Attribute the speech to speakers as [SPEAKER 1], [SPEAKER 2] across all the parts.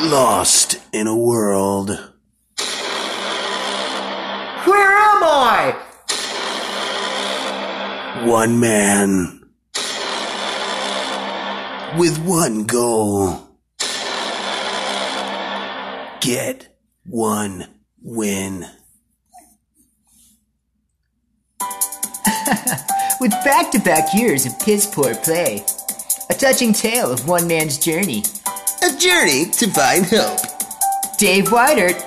[SPEAKER 1] Lost in a world.
[SPEAKER 2] Where am I?
[SPEAKER 1] One man. With one goal. Get one win.
[SPEAKER 2] With back to back years of piss poor play, a touching tale of one man's journey.
[SPEAKER 1] A journey to find hope.
[SPEAKER 2] Dave Weidert,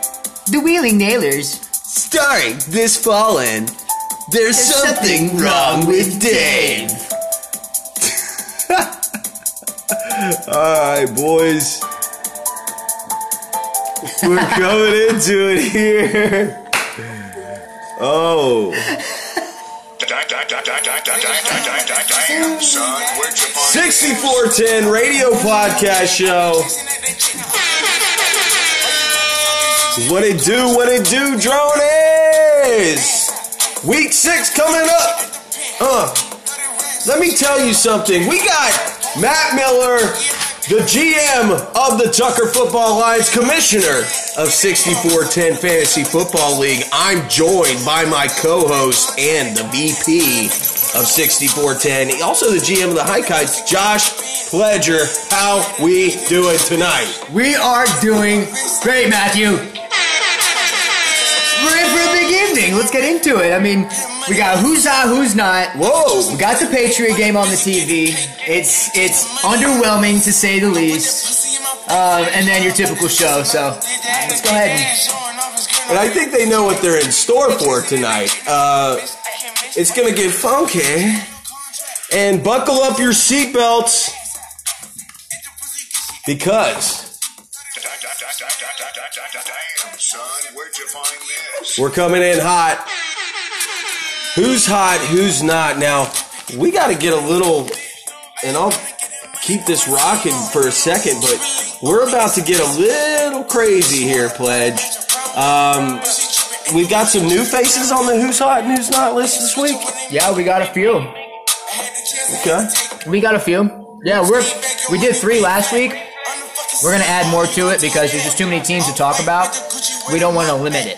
[SPEAKER 2] the Wheeling Nailers.
[SPEAKER 1] Starring this fall in There's, something, wrong with Dave. Alright, boys. We're coming into it here. Oh.
[SPEAKER 3] Damn, son, where'd you find
[SPEAKER 1] 6410 radio podcast show. What it do, what it do, drones? Week six coming up. Uh, let me tell you something. We got Matt Miller, the GM of the Tucker Football Alliance, commissioner of 6410 Fantasy Football League. I'm joined by my co-host and the VP of 6410, also the GM of the High Kites, Josh Pledger. How we doing tonight?
[SPEAKER 2] We are doing great, Matthew. We're in for a big evening. Let's get into it. I mean, we got who's hot, who's not.
[SPEAKER 1] Whoa!
[SPEAKER 2] We got the Patriot game on the TV. It's it's underwhelming to say the least. Um, and then your typical show. So let's go ahead. And,
[SPEAKER 1] And I think they know what they're in store for tonight. Uh, it's gonna get funky. And buckle up your seatbelts because we're coming in hot. Who's hot? Who's not? Now we got to get a little, and I'll keep this rocking for a second, but we're about to get a little crazy here, pledge. Um, we've got some new faces on the Who's Hot and Who's Not list this week.
[SPEAKER 2] yeah, we got a few.
[SPEAKER 1] Okay.
[SPEAKER 2] We got a few. Yeah, we're we did three last week. We're gonna add more to it because there's just too many teams to talk about. We don't want to limit it.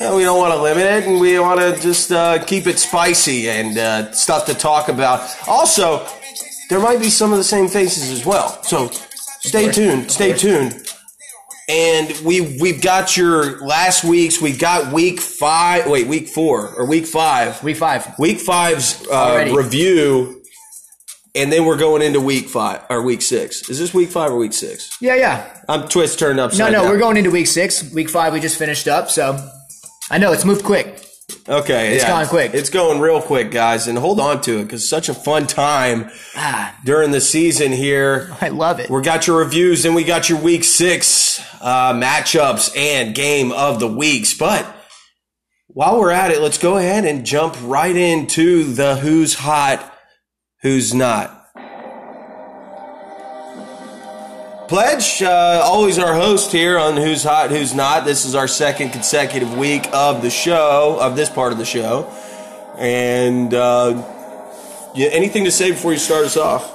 [SPEAKER 1] We don't want to limit it, and we want to just uh, keep it spicy and uh, stuff to talk about. Also, there might be some of the same faces as well, so stay tuned. Stay tuned. And we we've got your last week's. We've got week five. Wait, week four or week five.
[SPEAKER 2] Week five.
[SPEAKER 1] Week five's uh, review, and then we're going into week five or week six. Is this week five or week six?
[SPEAKER 2] Yeah, yeah.
[SPEAKER 1] I'm twist turned
[SPEAKER 2] No,
[SPEAKER 1] upside
[SPEAKER 2] no,
[SPEAKER 1] down.
[SPEAKER 2] we're going into week six. Week five we just finished up, so I know it's moved quick.
[SPEAKER 1] Okay,
[SPEAKER 2] It's
[SPEAKER 1] yeah.
[SPEAKER 2] gone quick.
[SPEAKER 1] It's going real quick, guys, and hold on to it because such a fun time
[SPEAKER 2] Ah,
[SPEAKER 1] during the season here.
[SPEAKER 2] I love it.
[SPEAKER 1] We got your reviews, and we got your week six uh, matchups and game of the weeks. But while we're at it, let's go ahead and jump right into the who's hot, who's not. Pledge, uh, always our host here on Who's Hot, Who's Not. This is our second consecutive week of the show, of this part of the show. And uh, yeah, anything to say before you start us off?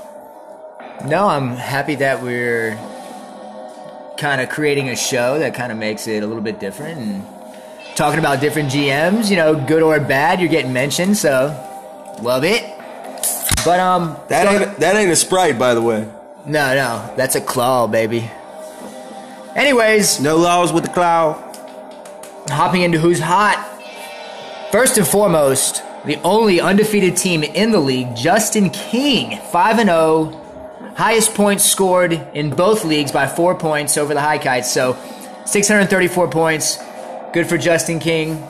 [SPEAKER 2] No, I'm happy that we're kind of creating a show that kind of makes it a little bit different and talking about different GMs, you know, good or bad, you're getting mentioned, so love it. But um
[SPEAKER 1] That
[SPEAKER 2] so-
[SPEAKER 1] ain't, that ain't a sprite, by the way.
[SPEAKER 2] No, no, that's a claw, baby. Anyways,
[SPEAKER 1] No laws with the claw.
[SPEAKER 2] hopping into who's hot. First and foremost, the only undefeated team in the league, Justin King, 5 and 0, highest points scored in both leagues by 4 points over the High Kites. So, 634 points. Good for Justin King.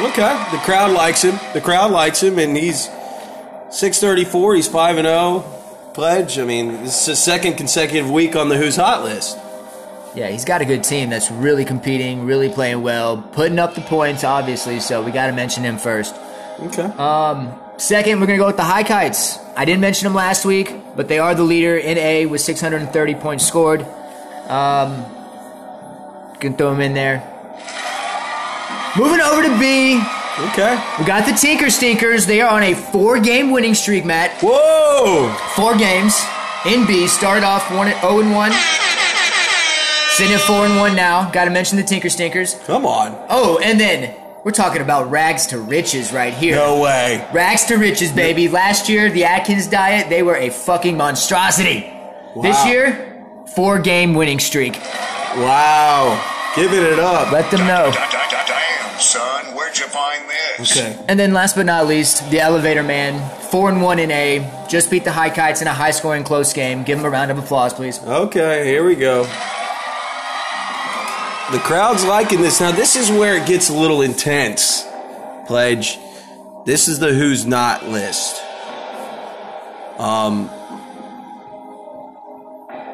[SPEAKER 1] Okay, the crowd likes him. The crowd likes him, and he's six thirty four. He's five and zero. Pledge. I mean, this is his second consecutive week on the Who's Hot list.
[SPEAKER 2] Yeah, he's got a good team that's really competing, really playing well, putting up the points, obviously. So, we got to mention him first.
[SPEAKER 1] Okay.
[SPEAKER 2] Um, Second, we're going to go with the High Kites. I didn't mention them last week, but they are the leader in A with 630 points scored. Um, can throw them in there. Moving over to B,
[SPEAKER 1] okay.
[SPEAKER 2] we got the Tinker Stinkers. They are on a four-game winning streak, Matt.
[SPEAKER 1] Whoa!
[SPEAKER 2] Four games. in B. Started off one at 0 and 1. Sitting at 4 and 1 now. Got to mention the Tinker Stinkers.
[SPEAKER 1] Come on.
[SPEAKER 2] Oh, and then we're talking about rags to riches right here.
[SPEAKER 1] No way.
[SPEAKER 2] Rags to riches, baby. Last year, the Atkins diet, they were a fucking monstrosity.
[SPEAKER 1] Wow.
[SPEAKER 2] This year, four game winning streak.
[SPEAKER 1] Wow. Giving it up.
[SPEAKER 2] Let them know.
[SPEAKER 3] Da- da- da- Damn, son, where'd you find this?
[SPEAKER 1] Okay.
[SPEAKER 2] And then last but not least, the elevator man, four and one in A, just beat the High Kites in a high scoring close game. Give him a round of applause, please.
[SPEAKER 1] Okay, here we go. The crowd's liking this. Now, this is where it gets a little intense. Pledge. This is the who's not list. Um,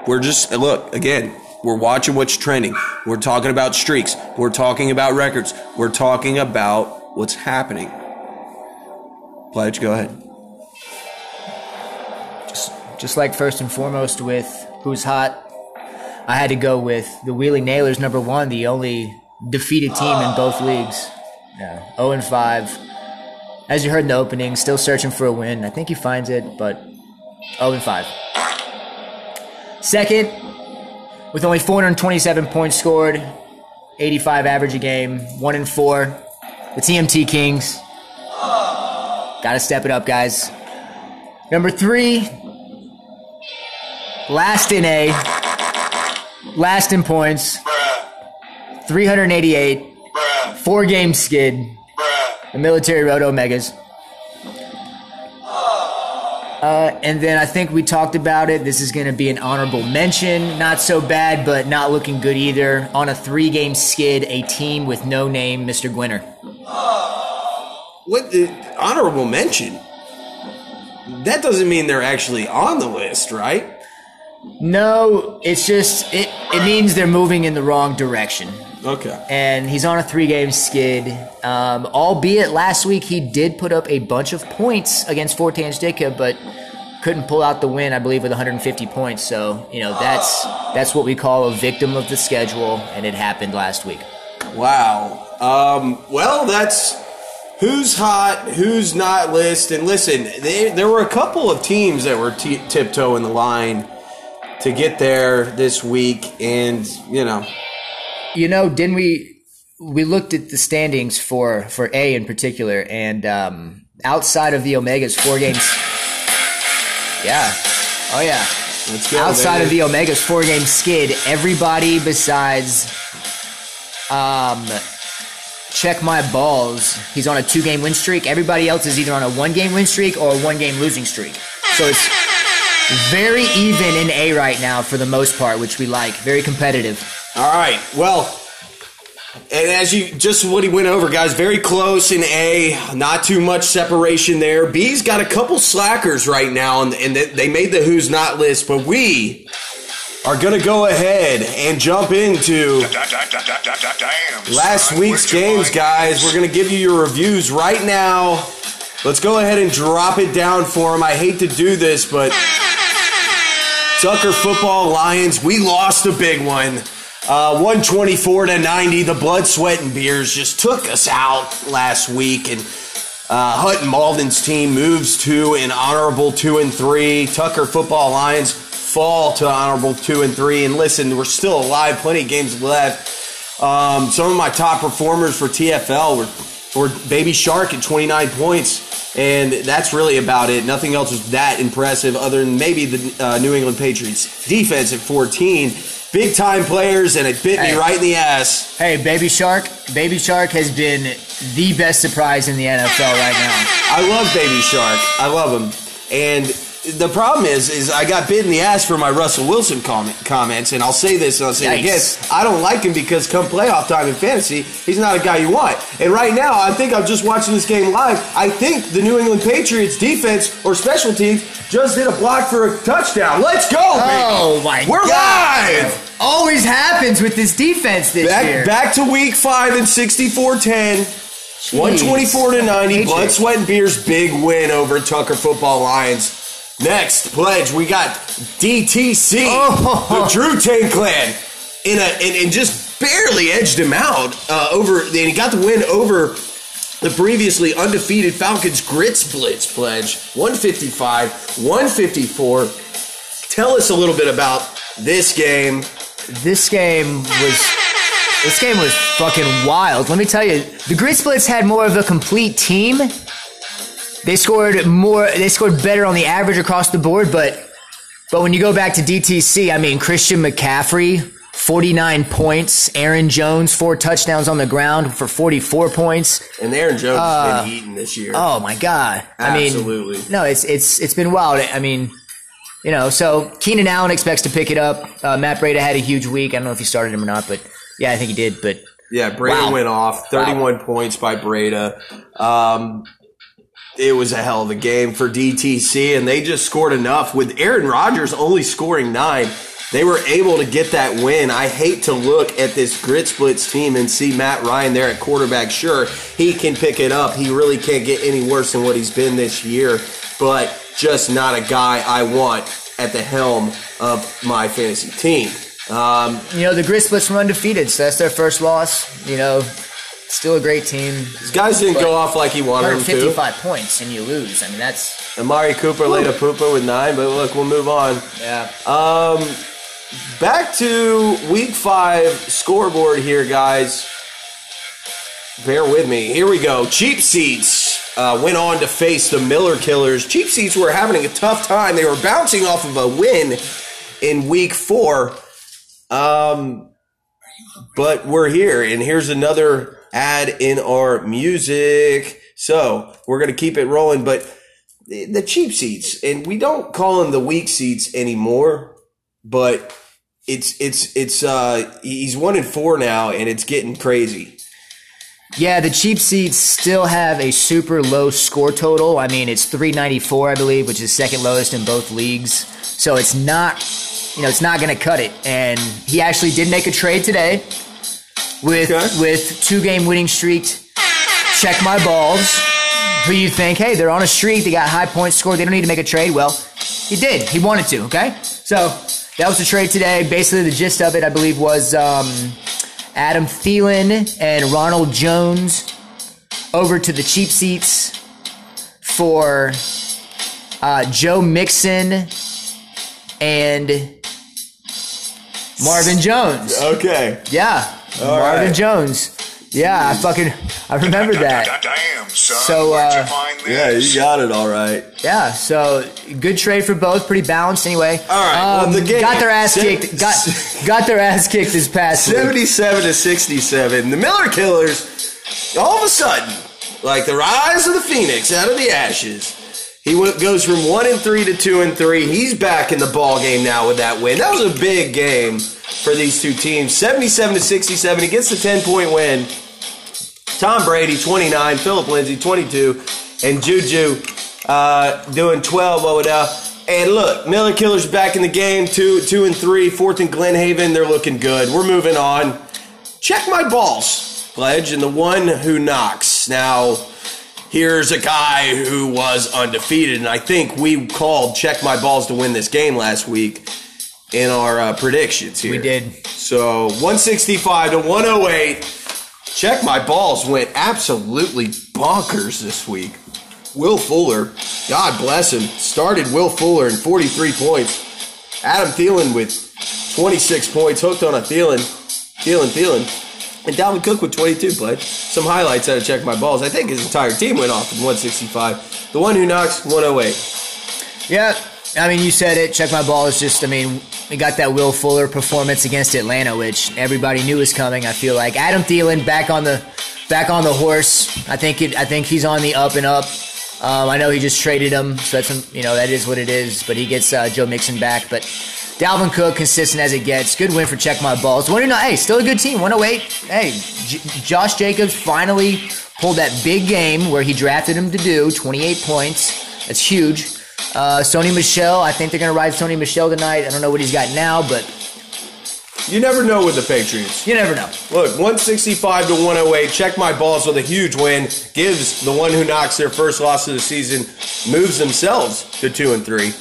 [SPEAKER 1] we're just look again. We're watching what's trending. We're talking about streaks. We're talking about records. We're talking about what's happening. Pledge, go ahead.
[SPEAKER 2] Just just like first and foremost with who's hot, I had to go with the Wheeling Nailers, number one, the only defeated team in both leagues. Yeah, 0 and 5. As you heard in the opening, still searching for a win. I think he finds it, but 0 and 5. Second, with only 427 points scored, 85 average a game, 1 in 4, the TMT Kings. Gotta step it up, guys. Number three, last in A, last in points, 388, four game skid, the Military Road Omegas. Uh, and then I think we talked about it. This is going to be an honorable mention. Not so bad, but not looking good either. On a three game skid, a team with no name, Mr. Gwinner.
[SPEAKER 1] What the honorable mention? That doesn't mean they're actually on the list, right?
[SPEAKER 2] No, it's just, it, it means they're moving in the wrong direction.
[SPEAKER 1] Okay.
[SPEAKER 2] and he's on a three game skid. Um, albeit last week he did put up a bunch of points against Fort Tangedicka, but couldn't pull out the win, I believe, with 150 points. So, you know, that's that's what we call a victim of the schedule, and it happened last week.
[SPEAKER 1] Wow. Um, well, that's who's hot, who's not list. And listen, they, there were a couple of teams that were t- tiptoeing the line to get there this week, and you know,
[SPEAKER 2] You know, didn't we? We looked at the standings for for A in particular, and um, outside of the Omegas, four games. Yeah. Oh yeah.
[SPEAKER 1] go.
[SPEAKER 2] outside of the Omegas four game skid, everybody besides um check my balls, he's on a two game win streak. Everybody else is either on a one game win streak or a one game losing streak. So it's very even in A right now for the most part, which we like. Very competitive.
[SPEAKER 1] All right. Well, and as you just what he went over, guys, very close in A. Not too much separation there. B's got a couple slackers right now, and, and they- made the who's not list. But we are going to go ahead and jump into last week's games, guys. We're going to give you your reviews right now. Let's go ahead and drop it down for them. I hate to do this, but Tucker Football Lions, we lost a big one. Uh, 124 to 90. The blood, sweat, and beers just took us out last week, and uh, Hutton Malden's team moves to an honorable two and three. Tucker Football Lions fall to honorable two and three. And listen, we're still alive. Plenty of games left. Um, some of my top performers for TFL were, were Baby Shark at 29 points, and that's really about it. Nothing else was that impressive, other than maybe the uh, New England Patriots defense at 14. Big time players, and it bit me right in the ass.
[SPEAKER 2] Hey, Baby Shark. Baby Shark has been the best surprise in the NFL right now.
[SPEAKER 1] I love Baby Shark. I love him. And the problem is, is I got bit in the ass for my Russell Wilson comment, comments, and I'll say this and I'll say it again. I don't like him because come playoff time in fantasy, he's not a guy you want. And right now, I think I'm just watching this game live. I think the New England Patriots defense or special teams just did a block for a touchdown. Let's go, oh baby.
[SPEAKER 2] Oh my
[SPEAKER 1] We're
[SPEAKER 2] God.
[SPEAKER 1] live.
[SPEAKER 2] Always happens with this defense this year.
[SPEAKER 1] Back, back to week five and 64 10. 124 to 90.
[SPEAKER 2] AJ.
[SPEAKER 1] Blood, sweat, and beers. Big win over Tucker Football Lions. Next pledge, we got DTC,
[SPEAKER 2] Oh.
[SPEAKER 1] the Drew Tang clan, in a and, and just barely edged him out uh, over. And he got the win over the previously undefeated Falcons Grits Blitz pledge, 155, 154. Tell us a little bit about this game.
[SPEAKER 2] This game was this game was fucking wild. Let me tell you, the Grit Splits had more of a complete team. They scored more. They scored better on the average across the board, but but when you go back to DTC, I mean Christian McCaffrey, 49 points. Aaron Jones, four touchdowns on the ground for 44 points.
[SPEAKER 1] And Aaron Jones has been eating this year.
[SPEAKER 2] Oh my god! I mean,
[SPEAKER 1] Absolutely.
[SPEAKER 2] no, it's it's it's been wild. I mean, you know, so Keenan Allen expects to pick it up. Uh, Matt Breida had a huge week. I don't know if he started him or not, but yeah, I think he did. But
[SPEAKER 1] Yeah, Breida
[SPEAKER 2] Wow.
[SPEAKER 1] went off. 31 points by Breida. Um, it was a hell of a game for DTC, and they just scored enough. With Aaron Rodgers only scoring nine, they were able to get that win. I hate to look at this Grit Splits team and see Matt Ryan there at quarterback. Sure, he can pick it up. He really can't get any worse than what he's been this year, but just not a guy I want at the helm of my fantasy team. Um,
[SPEAKER 2] you know, the Grit Splits were undefeated, so that's their first loss. You know, still a great team.
[SPEAKER 1] these guys didn't go off like he wanted them to.
[SPEAKER 2] 155 points and you lose. I mean, that's
[SPEAKER 1] Amari Cooper laid a pooper with nine, but look, we'll move on.
[SPEAKER 2] yeah.
[SPEAKER 1] Um, Back to week five scoreboard here, guys. Bear with me. Here we go. Cheap Seats uh, went on to face the Miller Killers. Cheap Seats were having a tough time. They were bouncing off of a win in week four. Um, but we're here, and here's another ad in our music. So we're going to keep it rolling, but the the cheap seats, and we don't call them the weak seats anymore, but it's it's it's uh he's one in four now, and it's getting crazy.
[SPEAKER 2] Yeah, the cheap seats still have a super low score total. I mean, it's 394, I believe, which is second lowest in both leagues. So it's not, you know, it's not going to cut it. And he actually did make a trade today with
[SPEAKER 1] Okay.
[SPEAKER 2] with two game winning streak. Check my balls. Who you think? Hey, they're on a streak. They got high points scored. They don't need to make a trade. Well, he did. He wanted to. Okay, so that was the trade today. Basically, the gist of it, I believe, was um, Adam Thielen and Ronald Jones over to the cheap seats for uh, Joe Mixon and Marvin Jones.
[SPEAKER 1] Okay,
[SPEAKER 2] Yeah,
[SPEAKER 1] All
[SPEAKER 2] Marvin
[SPEAKER 1] right.
[SPEAKER 2] Jones. Yeah, I fucking I remember that.
[SPEAKER 3] Damn, son.
[SPEAKER 2] So, uh,
[SPEAKER 3] you
[SPEAKER 1] yeah, you got it all right.
[SPEAKER 2] Yeah, so good trade for both, pretty balanced anyway. Um,
[SPEAKER 1] All right, well, the game-
[SPEAKER 2] got their ass
[SPEAKER 1] Se-
[SPEAKER 2] kicked. Got got their ass kicked this past week.
[SPEAKER 1] 77 to 67. The Miller Killers, all of a sudden, like the rise of the phoenix out of the ashes, he goes from one and three to two and three. He's back in the ball game now with that win. That was a big game for these two teams. 77 to 67. He gets the 10 point win. Tom Brady 29, Phillip Lindsay 22, and Juju uh, doing 12 over there. And look, Miller Killers back in the game, two, two and three, fourth and Glenhaven. They're looking good. We're moving on. Check my balls, pledge, and the one who knocks. Now, here's a guy who was undefeated, and I think we called check my balls to win this game last week in our uh, predictions here.
[SPEAKER 2] We did.
[SPEAKER 1] So 165 to 108. Check my balls went absolutely bonkers this week. Will Fuller, God bless him, started Will Fuller in 43 points. Adam Thielen with 26 points, hooked on a Thielen, Thielen, Thielen. And Dalvin Cook with 22, bud. Some highlights out of Check My Balls. I think his entire team went off in 165. The one who knocks, 108.
[SPEAKER 2] Yeah, I mean, you said it. Check my balls. just. I mean, we got that Will Fuller performance against Atlanta, which everybody knew was coming. I feel like Adam Thielen back on the back on the horse. I think it. I think he's on the up and up. Um, I know he just traded him, so that's you know that is what it is. But he gets uh, Joe Mixon back. But Dalvin Cook consistent as it gets. Good win for Check My Balls. One. Hey, still a good team. 108. Hey, J- Josh Jacobs finally pulled that big game where he drafted him to do 28 points. That's huge. Uh, Sony Michel, I think they're going to ride Sony Michel tonight. I don't know what he's got now, but
[SPEAKER 1] You never know with the Patriots.
[SPEAKER 2] you never know.
[SPEAKER 1] Look, 165 to 108. Check my balls with a huge win. Gives the one who knocks their first loss of the season, moves themselves to two and three.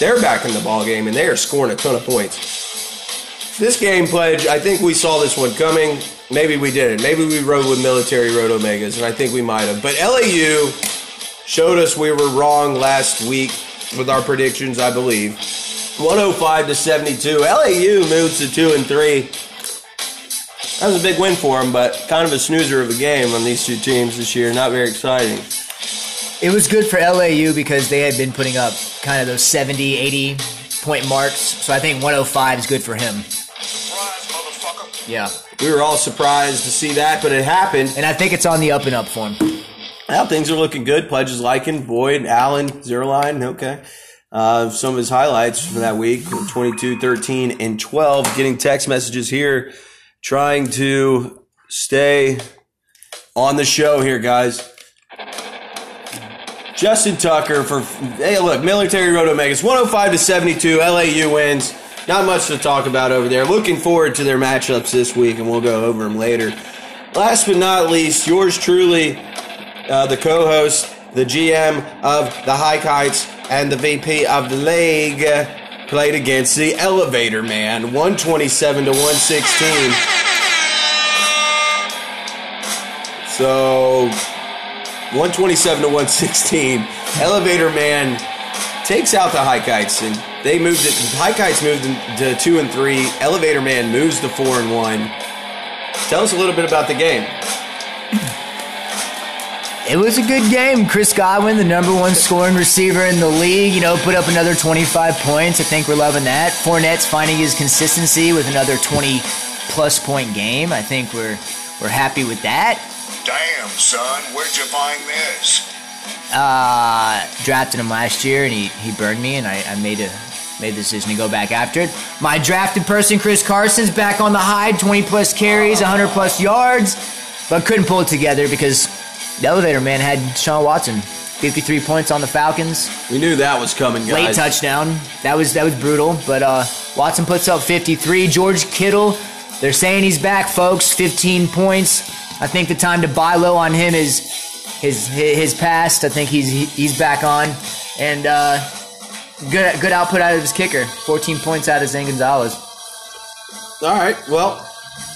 [SPEAKER 1] They're back in the ball game and they are scoring a ton of points. This game pledge, I think we saw this one coming. Maybe we didn't. Maybe we rode with military road omegas, and I think we might have. But LAU showed us we were wrong last week with our predictions, I believe. 105 to 72. LAU moves to two and three. That was a big win for them, but kind of a snoozer of a game on these two teams this year. Not very exciting.
[SPEAKER 2] It was good for LAU because they had been putting up kind of those 70, 80 point marks. So I think 105 is good for him.
[SPEAKER 3] Surprise.
[SPEAKER 2] Yeah.
[SPEAKER 1] We were all surprised to see that, but it happened.
[SPEAKER 2] And I think it's on the up and up for him.
[SPEAKER 1] Now things are looking good. Pledge is liking Boyd, Allen, zero line. Okay. Uh, some of his highlights from that week 22, 13, and 12. Getting text messages here, trying to stay on the show here, guys. Justin Tucker for, hey, look, Military Road Omegas 105 to 72. LAU wins. Not much to talk about over there. Looking forward to their matchups this week, and we'll go over them later. Last but not least, yours truly, uh, the co-host, the GM of the High Kites, and the VP of the league played against the Elevator Man, 127 to 116. So, 127 to 116. Elevator Man takes out the High Kites, and they moved it. High Kites moved to two and three. Elevator Man moves to four and one. Tell us a little bit about the game.
[SPEAKER 2] It was a good game. Chris Godwin, the number one scoring receiver in the league, you know, put up another 25 points. I think we're loving that. Fournette's finding his consistency with another 20 plus point game. I think we're we're happy with that.
[SPEAKER 3] Damn, son, where'd you find this?
[SPEAKER 2] Uh, drafted him last year and he, he burned me and I, I made a made the decision to go back after it. My drafted person, Chris Carson's back on the hide, 20 plus carries, 100 plus yards, but couldn't pull it together because the elevator man had Sean Watson, 53 points on the Falcons,
[SPEAKER 1] We knew that was coming, guys.
[SPEAKER 2] late touchdown. That was that was brutal, but uh, Watson puts up 53. George Kittle, they're saying he's back, folks. 15 points. I think the time to buy low on him is his his past. I think he's he's back on, and uh, good good output out of his kicker. 14 points out of Zane Gonzalez.
[SPEAKER 1] All right. Well,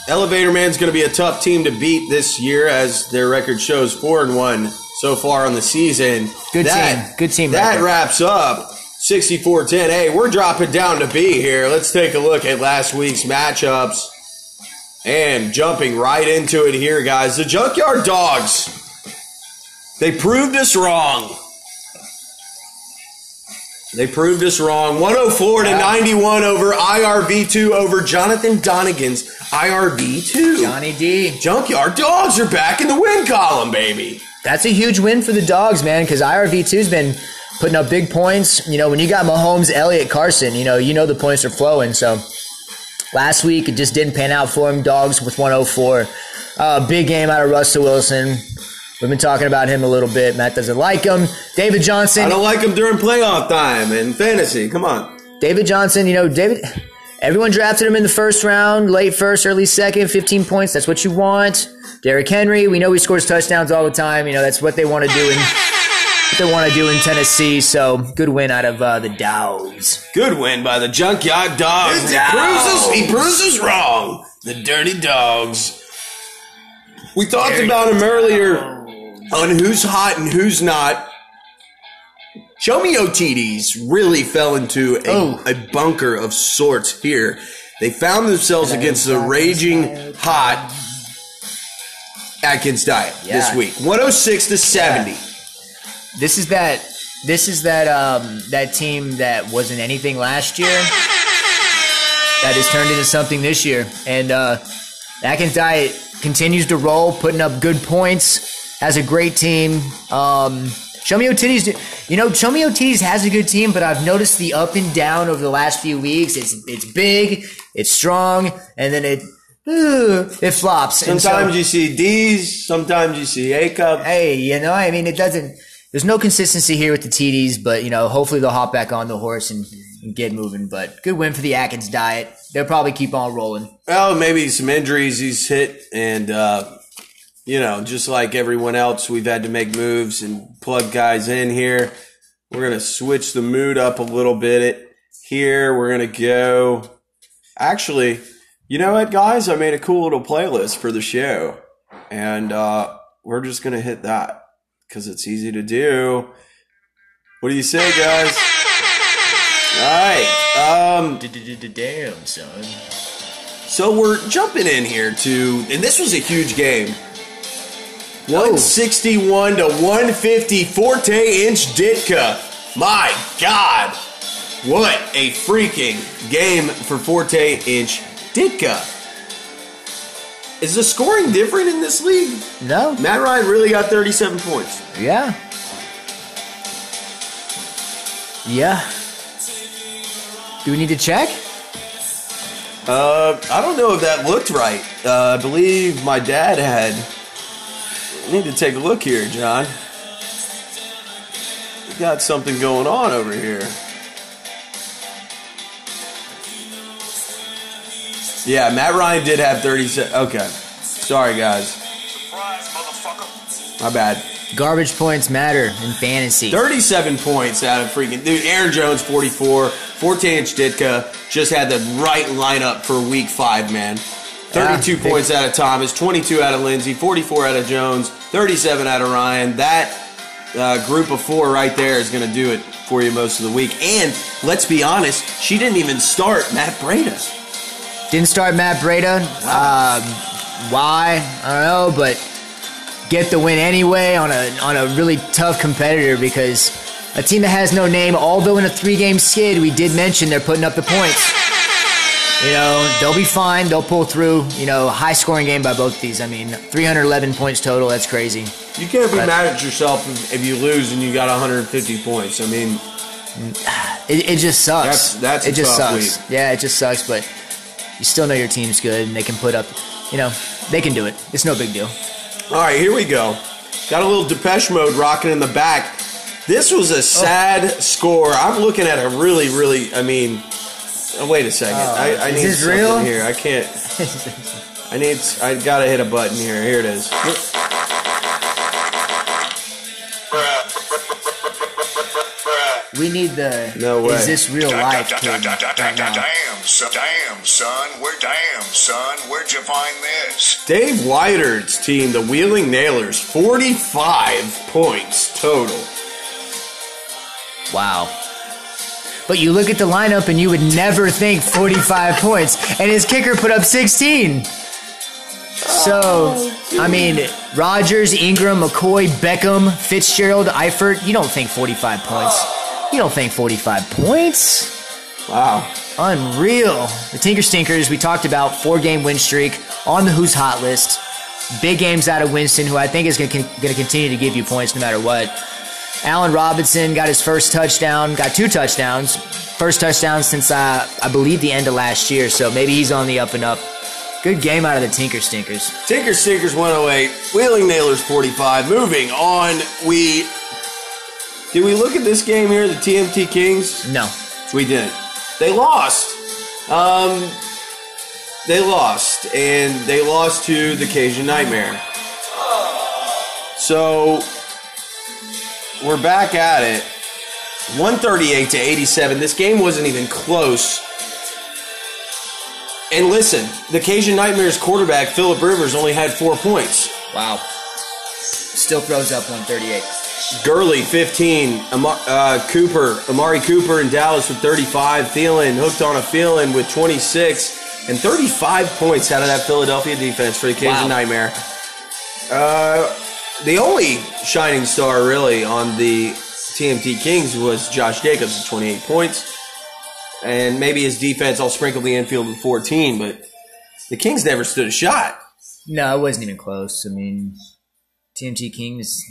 [SPEAKER 1] Elevator Man's going to be a tough team to beat this year, as their record shows four and one so far on the season.
[SPEAKER 2] Good team. Good team
[SPEAKER 1] That
[SPEAKER 2] record.
[SPEAKER 1] wraps up 64-10. Hey, we're dropping down to B here. Let's take a look at last week's matchups and jumping right into it here, guys. The Junkyard Dogs. They proved us wrong. They proved us wrong. 104 to 91 over IRV2 over Jonathan Donegan's IRV2.
[SPEAKER 2] Johnny D.
[SPEAKER 1] Junkyard Dogs are back in the win column, baby.
[SPEAKER 2] That's a huge win for the dogs, man, because IRV2's been putting up big points. You know, when you got Mahomes, Elliott, Carson, you know, you know the points are flowing. So last week it just didn't pan out for him. Dogs with 104. Uh, big game out of Russell Wilson. We've been talking about him a little bit. Matt doesn't like him. David Johnson.
[SPEAKER 1] I don't like him during playoff time and fantasy. Come on.
[SPEAKER 2] David Johnson, you know, David, everyone drafted him in the first round, late first, early second, 15 points. That's what you want. Derrick Henry, we know he scores touchdowns all the time. You know, that's what they want to do in what they want to do in Tennessee. So good win out of uh, the Dows.
[SPEAKER 1] Good win by the Junkyard Dogs.
[SPEAKER 2] The
[SPEAKER 1] He proves us, he
[SPEAKER 2] Dogs.
[SPEAKER 1] proves us wrong. The Dirty Dogs. We talked
[SPEAKER 2] Dirty
[SPEAKER 1] about him earlier on who's hot and who's not. Show me OTDs really fell into a,
[SPEAKER 2] Oh.
[SPEAKER 1] a bunker of sorts here. They found themselves against the raging hot Atkins diet this week. 106 to 70.
[SPEAKER 2] This is that. This is that um, that team that wasn't anything last year. That has turned into something this year, and uh, Atkins Diet continues to roll, putting up good points. Has a great team. Um, Show Me Titties, you know, Show Me Titties has a good team, but I've noticed the up and down over the last few weeks. It's it's big, it's strong, and then it uh, it flops. And so-
[SPEAKER 1] Sometimes you see D's, sometimes you see A cup.
[SPEAKER 2] hey, you know, I mean, it doesn't. There's no consistency here with the TDs, but you know, hopefully they'll hop back on the horse and, and get moving. But good win for the Atkins diet. They'll probably keep on rolling.
[SPEAKER 1] Well, maybe some injuries he's hit, and uh, you know, just like everyone else, we've had to make moves and plug guys in here. We're gonna switch the mood up a little bit here. We're gonna go. Actually, you know what, guys? I made a cool little playlist for the show, and uh, we're just gonna hit that because it's easy to do. What do you say, guys? All right. Um,
[SPEAKER 2] Damn, son.
[SPEAKER 1] so we're jumping in here to, and this was a huge game. 161 to 150 Forte inch Ditka. My God. What a freaking game for Forte inch Ditka. Is the scoring different in this league?
[SPEAKER 2] No.
[SPEAKER 1] Matt Ryan really got 37 points.
[SPEAKER 2] Yeah. Yeah. Do we need to check?
[SPEAKER 1] Uh, I don't know if that looked right. Uh, I believe my dad had. I need to take a look here, John. We got something going on over here. Yeah, Matt Ryan did have 37. Okay. Sorry, guys.
[SPEAKER 3] Surprise.
[SPEAKER 1] My bad.
[SPEAKER 2] Garbage points matter in fantasy.
[SPEAKER 1] 37 points out of freaking. Dude, Aaron Jones, 44. 14 inch Ditka just had the right lineup for week five, man. 32
[SPEAKER 2] Yeah,
[SPEAKER 1] points out of Thomas, 22 out of Lindsay, 44 out of Jones, 37 out of Ryan. That uh, group of four right there is going to do it for you most of the week. And let's be honest, she didn't even start Matt Breida.
[SPEAKER 2] Didn't start Matt Breida. Um, why? I don't know, but get the win anyway on a on a really tough competitor because a team that has no name, although in a three game skid, we did mention they're putting up the points. You know, they'll be fine. They'll pull through. You know, high scoring game by both these. I mean, 311 points total. That's crazy.
[SPEAKER 1] You can't be
[SPEAKER 2] Right.
[SPEAKER 1] mad at yourself if, if you lose and you got 150 points. I mean,
[SPEAKER 2] It, it just sucks.
[SPEAKER 1] That's- that's
[SPEAKER 2] it just sucks. Yeah, it just sucks. But you still know your team's good and they can put up. You know, they can do it. It's no big deal.
[SPEAKER 1] All right, here we go. Got a little Depeche Mode rocking in the back. This was a oh. sad score. I'm looking at a really, really. I mean, oh, wait a second. Oh. I, I
[SPEAKER 2] is
[SPEAKER 1] need
[SPEAKER 2] this
[SPEAKER 1] something
[SPEAKER 2] real?
[SPEAKER 1] here. I can't. I need. I gotta hit a button here. Here it is.
[SPEAKER 2] We need the.
[SPEAKER 1] No way.
[SPEAKER 2] Is this real life?
[SPEAKER 3] Damn, son. Damn, son. Where, damn, son. Where'd you find this?
[SPEAKER 1] Dave Whiter's team, the Wheeling Nailers, 45 points total.
[SPEAKER 2] Wow. But you look at the lineup and you would never think 45 points, and his kicker put up 16. So, oh, I mean, Rodgers, Ingram, McCoy, Beckham, Fitzgerald, Eifert, you don't think 45 points. You don't think 45 points?
[SPEAKER 1] Wow.
[SPEAKER 2] Unreal. The Tinker Stinkers, we talked about four game win streak on the Who's Hot list. Big games out of Winston, who I think is going to continue to give you points no matter what. Allen Robinson got his first touchdown, got two touchdowns. First touchdown since uh, I believe the end of last year, so maybe he's on the up and up. Good game out of the Tinker Stinkers.
[SPEAKER 1] Tinker Stinkers 108, Wheeling Nailers 45. Moving on, we. Did we look at this game here, the TMT Kings?
[SPEAKER 2] No.
[SPEAKER 1] We didn't. They lost. Um, they lost, and they lost to the Cajun Nightmare. So we're back at it. 138 to 87. This game wasn't even close. And listen, the Cajun Nightmares quarterback, Philip Rivers, only had four points.
[SPEAKER 2] Wow. Still throws up 138.
[SPEAKER 1] Gurley, 15. Ama- uh, Cooper, Amari Cooper in Dallas with 35. Thielen hooked on a Thielen with 26. And 35 points out of that Philadelphia defense for the Cajun
[SPEAKER 2] Wow.
[SPEAKER 1] Nightmare. Uh, the only shining star, really, on the TMT Kings was Josh Jacobs with 28 points. And maybe his defense, I'll sprinkle the infield with 14, but the Kings never stood a shot.
[SPEAKER 2] No, it wasn't even close. I mean, TMT Kings,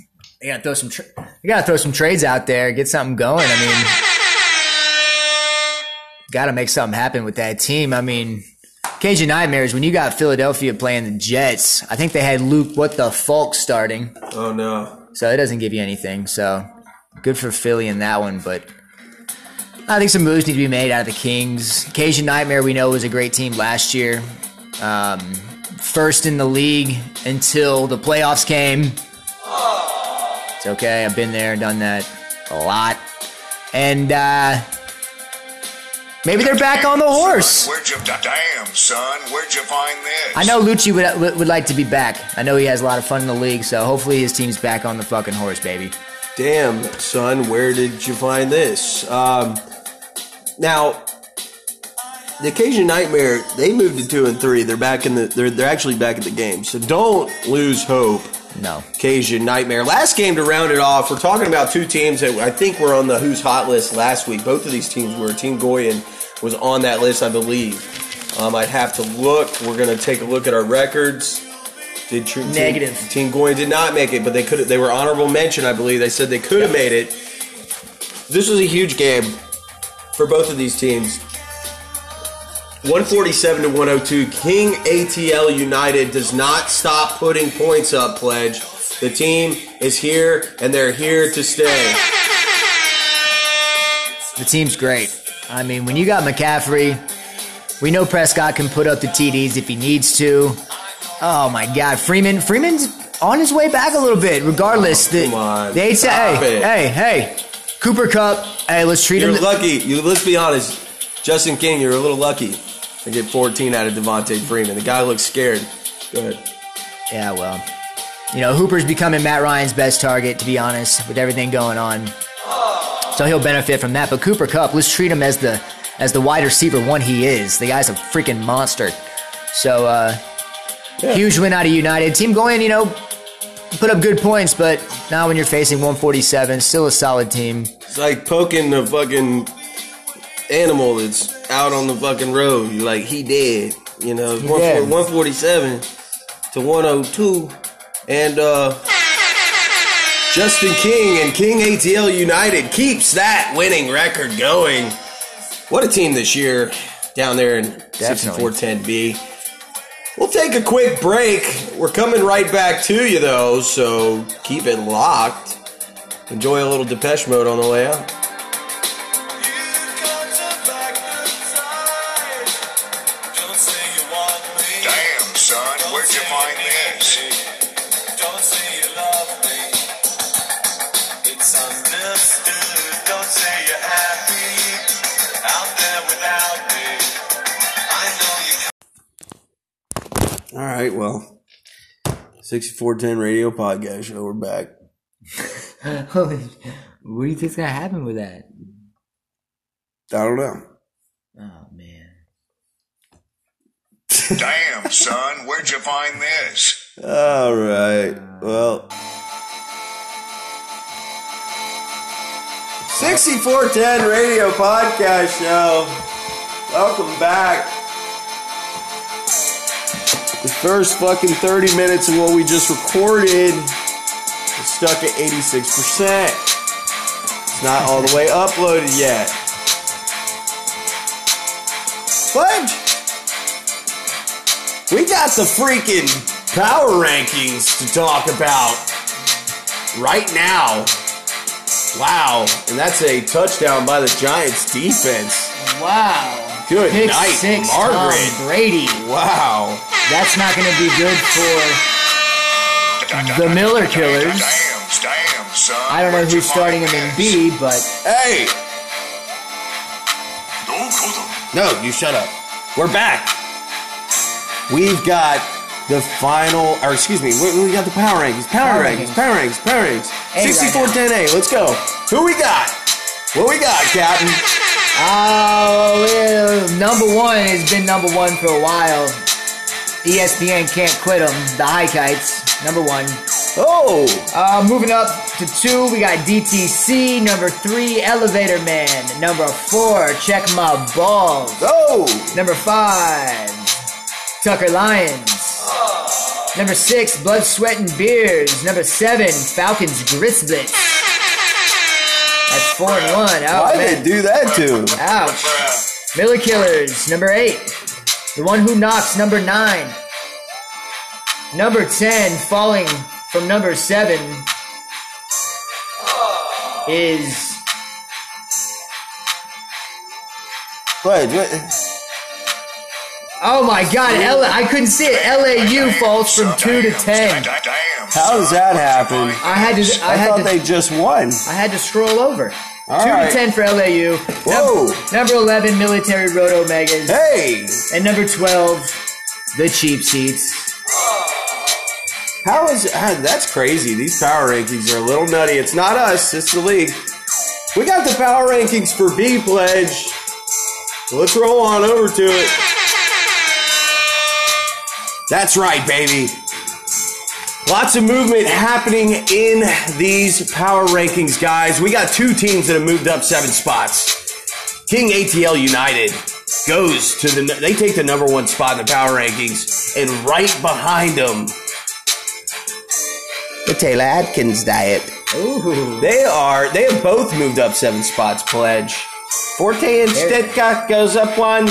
[SPEAKER 2] they gotta throw some, tra- they gotta throw some trades out there, get something going. I mean, gotta make something happen with that team. I mean, Cajun Nightmares, when you got Philadelphia playing the Jets, I think they had Luke, what the Falk starting.
[SPEAKER 1] Oh, no.
[SPEAKER 2] So it doesn't give you anything. So good for Philly in that one, but I think some moves need to be made out of the Kings. Cajun Nightmare, we know, was a great team last year. Um, first in the league until the playoffs came. It's okay. I've been there, done that a lot. And uh, maybe they're back on the horse.
[SPEAKER 3] Where'd you, damn, son. Where'd you find this?
[SPEAKER 2] I know Lucci would, would, would like to be back. I know he has a lot of fun in the league, so hopefully his team's back on the fucking horse, baby.
[SPEAKER 1] Damn, son, where did you find this? Um, now, the Cajun Nightmare, they moved to two and three. They're back in the. They're they're actually back in the game. So don't lose hope.
[SPEAKER 2] No.
[SPEAKER 1] Cajun Nightmare. Last game to round it off, we're talking about two teams that I think were on the Who's Hot list last week. Both of these teams were. Team Goyen was on that list, I believe. Um, I'd have to look. We're going to take a look at our records. Did Team-
[SPEAKER 2] Negative.
[SPEAKER 1] Team Goyen did not make it, but they could. They were honorable mention, I believe. They said they could have made it. This was a huge game for both of these teams. 147 to 102. King ATL United does not stop putting points up, Pledge. The team is here and they're here to stay.
[SPEAKER 2] The team's great. I mean, when you got McCaffrey, we know Prescott can put up the TDs if he needs to. Oh my God, Freeman! Freeman's on his way back a little bit. Regardless, oh, the,
[SPEAKER 1] Oh, come on.
[SPEAKER 2] the ATL,
[SPEAKER 1] Stop
[SPEAKER 2] hey,
[SPEAKER 1] it.
[SPEAKER 2] hey, hey, Cooper Kupp. Hey, let's treat him.
[SPEAKER 1] You're lucky. You let's be honest. Justin King, you're a little lucky to get 14 out of Devonta Freeman. The guy looks scared. Go ahead.
[SPEAKER 2] Yeah, well, you know, Hooper's becoming Matt Ryan's best target, to be honest, with everything going on. So he'll benefit from that. But Cooper Kupp, let's treat him as the as the wide receiver one he is. The guy's a freaking monster. So uh, huge win out of United. Team going, you know, put up good points, but now when you're facing 147, still a solid team.
[SPEAKER 1] It's like poking the fucking animal that's out on the fucking road. You're like, he dead. You know,
[SPEAKER 2] He
[SPEAKER 1] 140
[SPEAKER 2] dead.
[SPEAKER 1] 147 to 102. And uh Justin King and King ATL United keeps that winning record going. What a team this year down there in
[SPEAKER 2] Definitely.
[SPEAKER 1] 6410B. We'll take a quick break. We're coming right back to you though, so keep it locked. Enjoy a little Depeche Mode on the way out. Right, well, 6410 Radio Podcast Show, we're back.
[SPEAKER 2] what do you think's gonna happen with that?
[SPEAKER 1] I don't know.
[SPEAKER 2] Oh man.
[SPEAKER 3] Damn, son, where'd you find this?
[SPEAKER 1] All right, uh, well. 6410 Radio Podcast Show. Welcome back. First fucking 30 minutes of what we just recorded is stuck at 86%. It's not all the way uploaded yet. But we got the freaking power rankings to talk about right now. Wow, and that's a touchdown by the Giants defense.
[SPEAKER 2] Wow.
[SPEAKER 1] Good
[SPEAKER 2] Pick
[SPEAKER 1] night,
[SPEAKER 2] six,
[SPEAKER 1] Margaret.
[SPEAKER 2] Tom Brady.
[SPEAKER 1] Wow.
[SPEAKER 2] That's not going to be good for. The Miller Killers.
[SPEAKER 3] Damn, damn, son.
[SPEAKER 2] I don't know who's starting him in? B, but
[SPEAKER 1] Hey,
[SPEAKER 3] No,
[SPEAKER 1] you shut up. We're back. We've got the final, or excuse me, we, we got the power rankings, power,
[SPEAKER 2] Power
[SPEAKER 1] rankings,
[SPEAKER 2] rankings.
[SPEAKER 1] power rankings, power rankings.
[SPEAKER 2] A right
[SPEAKER 1] 6410A, let's go. Who we got? What we got, Captain?
[SPEAKER 2] oh, well, number one has been number one for a while. ESPN can't quit them. The High Kites, number one.
[SPEAKER 1] Oh,
[SPEAKER 2] Uh, moving up to two, we got DTC. Number three, Elevator Man. Number four, Check My Balls.
[SPEAKER 1] oh,
[SPEAKER 2] Number five, Tucker Lions. Number six, Blood, Sweat, and Beers. Number seven, Falcons Grizzlies. That's four and one. Oh,
[SPEAKER 1] why
[SPEAKER 2] man.
[SPEAKER 1] did they do that to?
[SPEAKER 2] Ouch. Miller Killers, number eight. The one who knocks, number nine. Number ten, falling from number seven, is
[SPEAKER 1] What? what?
[SPEAKER 2] oh my god, L- I couldn't see it. LAU falls from two to ten.
[SPEAKER 1] How does that happen?
[SPEAKER 2] I had to. I,
[SPEAKER 1] I,
[SPEAKER 2] had
[SPEAKER 1] thought
[SPEAKER 2] to.
[SPEAKER 1] they just won.
[SPEAKER 2] I had to scroll over.
[SPEAKER 1] All
[SPEAKER 2] two
[SPEAKER 1] right.
[SPEAKER 2] to ten for LAU.
[SPEAKER 1] Whoa.
[SPEAKER 2] Num- number eleven, Military Road Omegas.
[SPEAKER 1] Hey,
[SPEAKER 2] And number twelve, the cheap seats.
[SPEAKER 1] how is ah, that's crazy? These power rankings are a little nutty. It's not us. It's the league. We got the power rankings for B pledge. Let's roll on over to it. That's right, baby. Lots of movement happening in these power rankings, guys. We got two teams that have moved up seven spots. King ATL United goes to the, they take the number one spot in the power rankings, and right behind them, the Taylor Atkins diet.
[SPEAKER 2] Ooh.
[SPEAKER 1] They are, they have both moved up seven spots, Pledge. Forte and Stetka goes up one.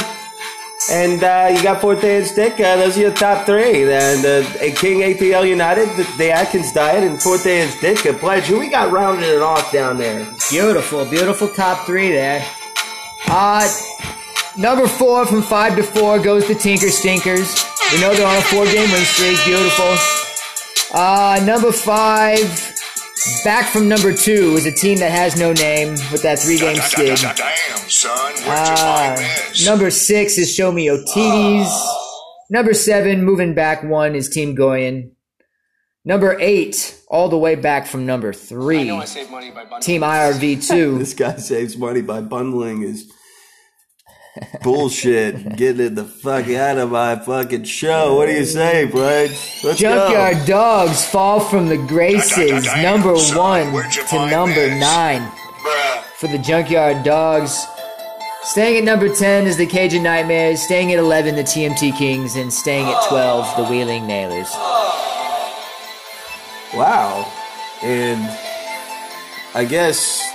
[SPEAKER 1] And uh, you got Forte and Stitka. Those are your top three. And uh, King APL United, the, Atkins Diet, and Forte and Stitka. Pledge, who we got rounding it off down there?
[SPEAKER 2] Beautiful, beautiful top three there. Uh, number four from five to four goes to Tinker Stinkers. We know they're on a four game win streak. Beautiful. Uh, number five, back from number two, is a team that has no name with that three game skid.
[SPEAKER 3] Damn, son,
[SPEAKER 2] Uh, number six is Show Me OTDs. Number seven, moving back one, is Team Goyen. Number eight, all the way back from number three,
[SPEAKER 4] save money by bundling.
[SPEAKER 2] Team IRV2.
[SPEAKER 1] This guy saves money by bundling his bullshit. Getting in the fuck out of my fucking show. What do you say, Pledge? Let's
[SPEAKER 2] Junkyard
[SPEAKER 1] go.
[SPEAKER 2] Dogs fall from the graces, number one to number nine for the Junkyard Dogs. Staying at number 10 is the Cajun Nightmares. Staying at 11, the TMT Kings. And staying at 12, the Wheeling Nailers.
[SPEAKER 1] Wow. And I guess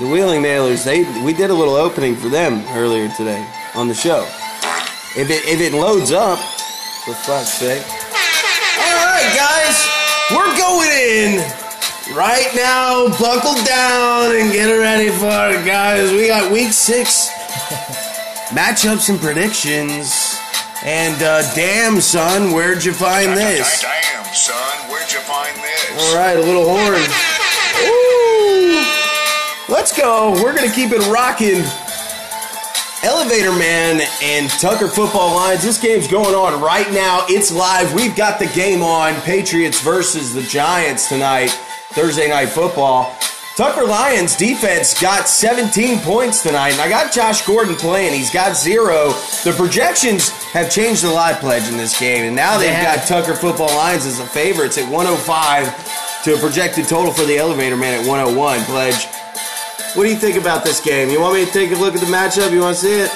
[SPEAKER 1] the Wheeling Nailers, they we did a little opening for them earlier today on the show. If it if it loads up, for fuck's sake. Alright guys, we're going in right now. Buckle down and get ready for it, guys. We got week six matchups and predictions. And uh, damn son, where'd you find this?
[SPEAKER 3] Damn, son, where'd you find this?
[SPEAKER 1] All right, a little horn. Let's go. We're going to keep it rocking. Elevator Man and Tucker Football Lions. This game's going on right now. It's live. We've got the game on. Patriots versus the Giants tonight. Thursday night football. Tucker Lions defense got 17 points tonight, and I got Josh Gordon playing. He's got zero. The projections have changed the lot, Pledge, in this game, and now they've
[SPEAKER 2] They
[SPEAKER 1] got. Tucker Football Lions as a favorites at 105 to a projected total for the Elevator Man at 101. Pledge, what do you think about this game? You want me to take a look at the matchup? You want to see it?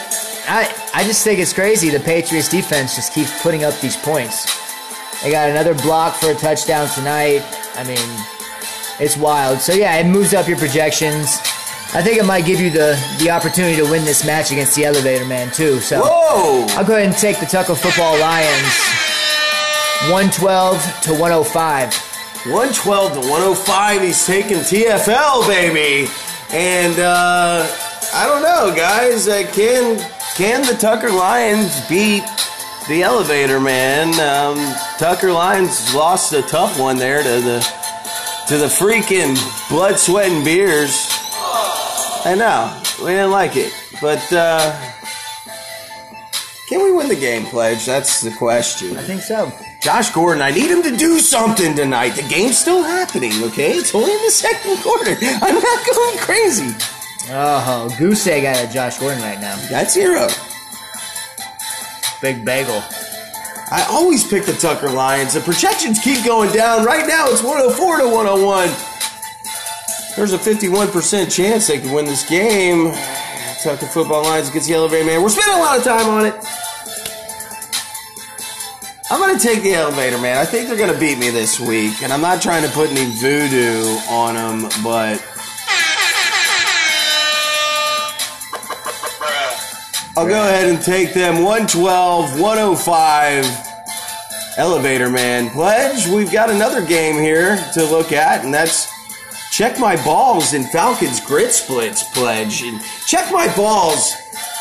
[SPEAKER 2] I, I just think it's crazy. The Patriots defense just keeps putting up these points. They got another block for a touchdown tonight. I mean, it's wild. So yeah, it moves up your projections. I think it might give you the the opportunity to win this match against the Elevator Man too. So
[SPEAKER 1] Whoa!
[SPEAKER 2] I'll go ahead and take the Tucker Football Lions. 112 to 105.
[SPEAKER 1] 112 to 105. He's taking TFL, baby. And uh, I don't know, guys. Uh, can can the Tucker Lions beat the Elevator Man? Um, Tucker Lions lost a tough one there to the to the freaking blood, sweat, and beers. I know we didn't like it, but uh, can we win the game, Pledge? That's the question.
[SPEAKER 2] I think so.
[SPEAKER 1] Josh Gordon, I need him to do something tonight. The game's still happening, okay? It's only in the second quarter. I'm not going crazy.
[SPEAKER 2] Oh, goose egg out of Josh Gordon right now.
[SPEAKER 1] That's zero.
[SPEAKER 2] Uh, Big bagel.
[SPEAKER 1] I always pick the Tucker Lions. The projections keep going down. Right now, it's 104 to 101. There's a 51% chance they can win this game. Tucker Football Lions against the Elevator Man. We're spending a lot of time on it. I'm to take the Elevator Man. I think they're to beat me this week. And I'm not trying to put any voodoo on them, but I'll go ahead and take them 112, 105. Elevator Man pledge. We've got another game here to look at, and that's check my balls in Falcons grit splits pledge. And check my balls.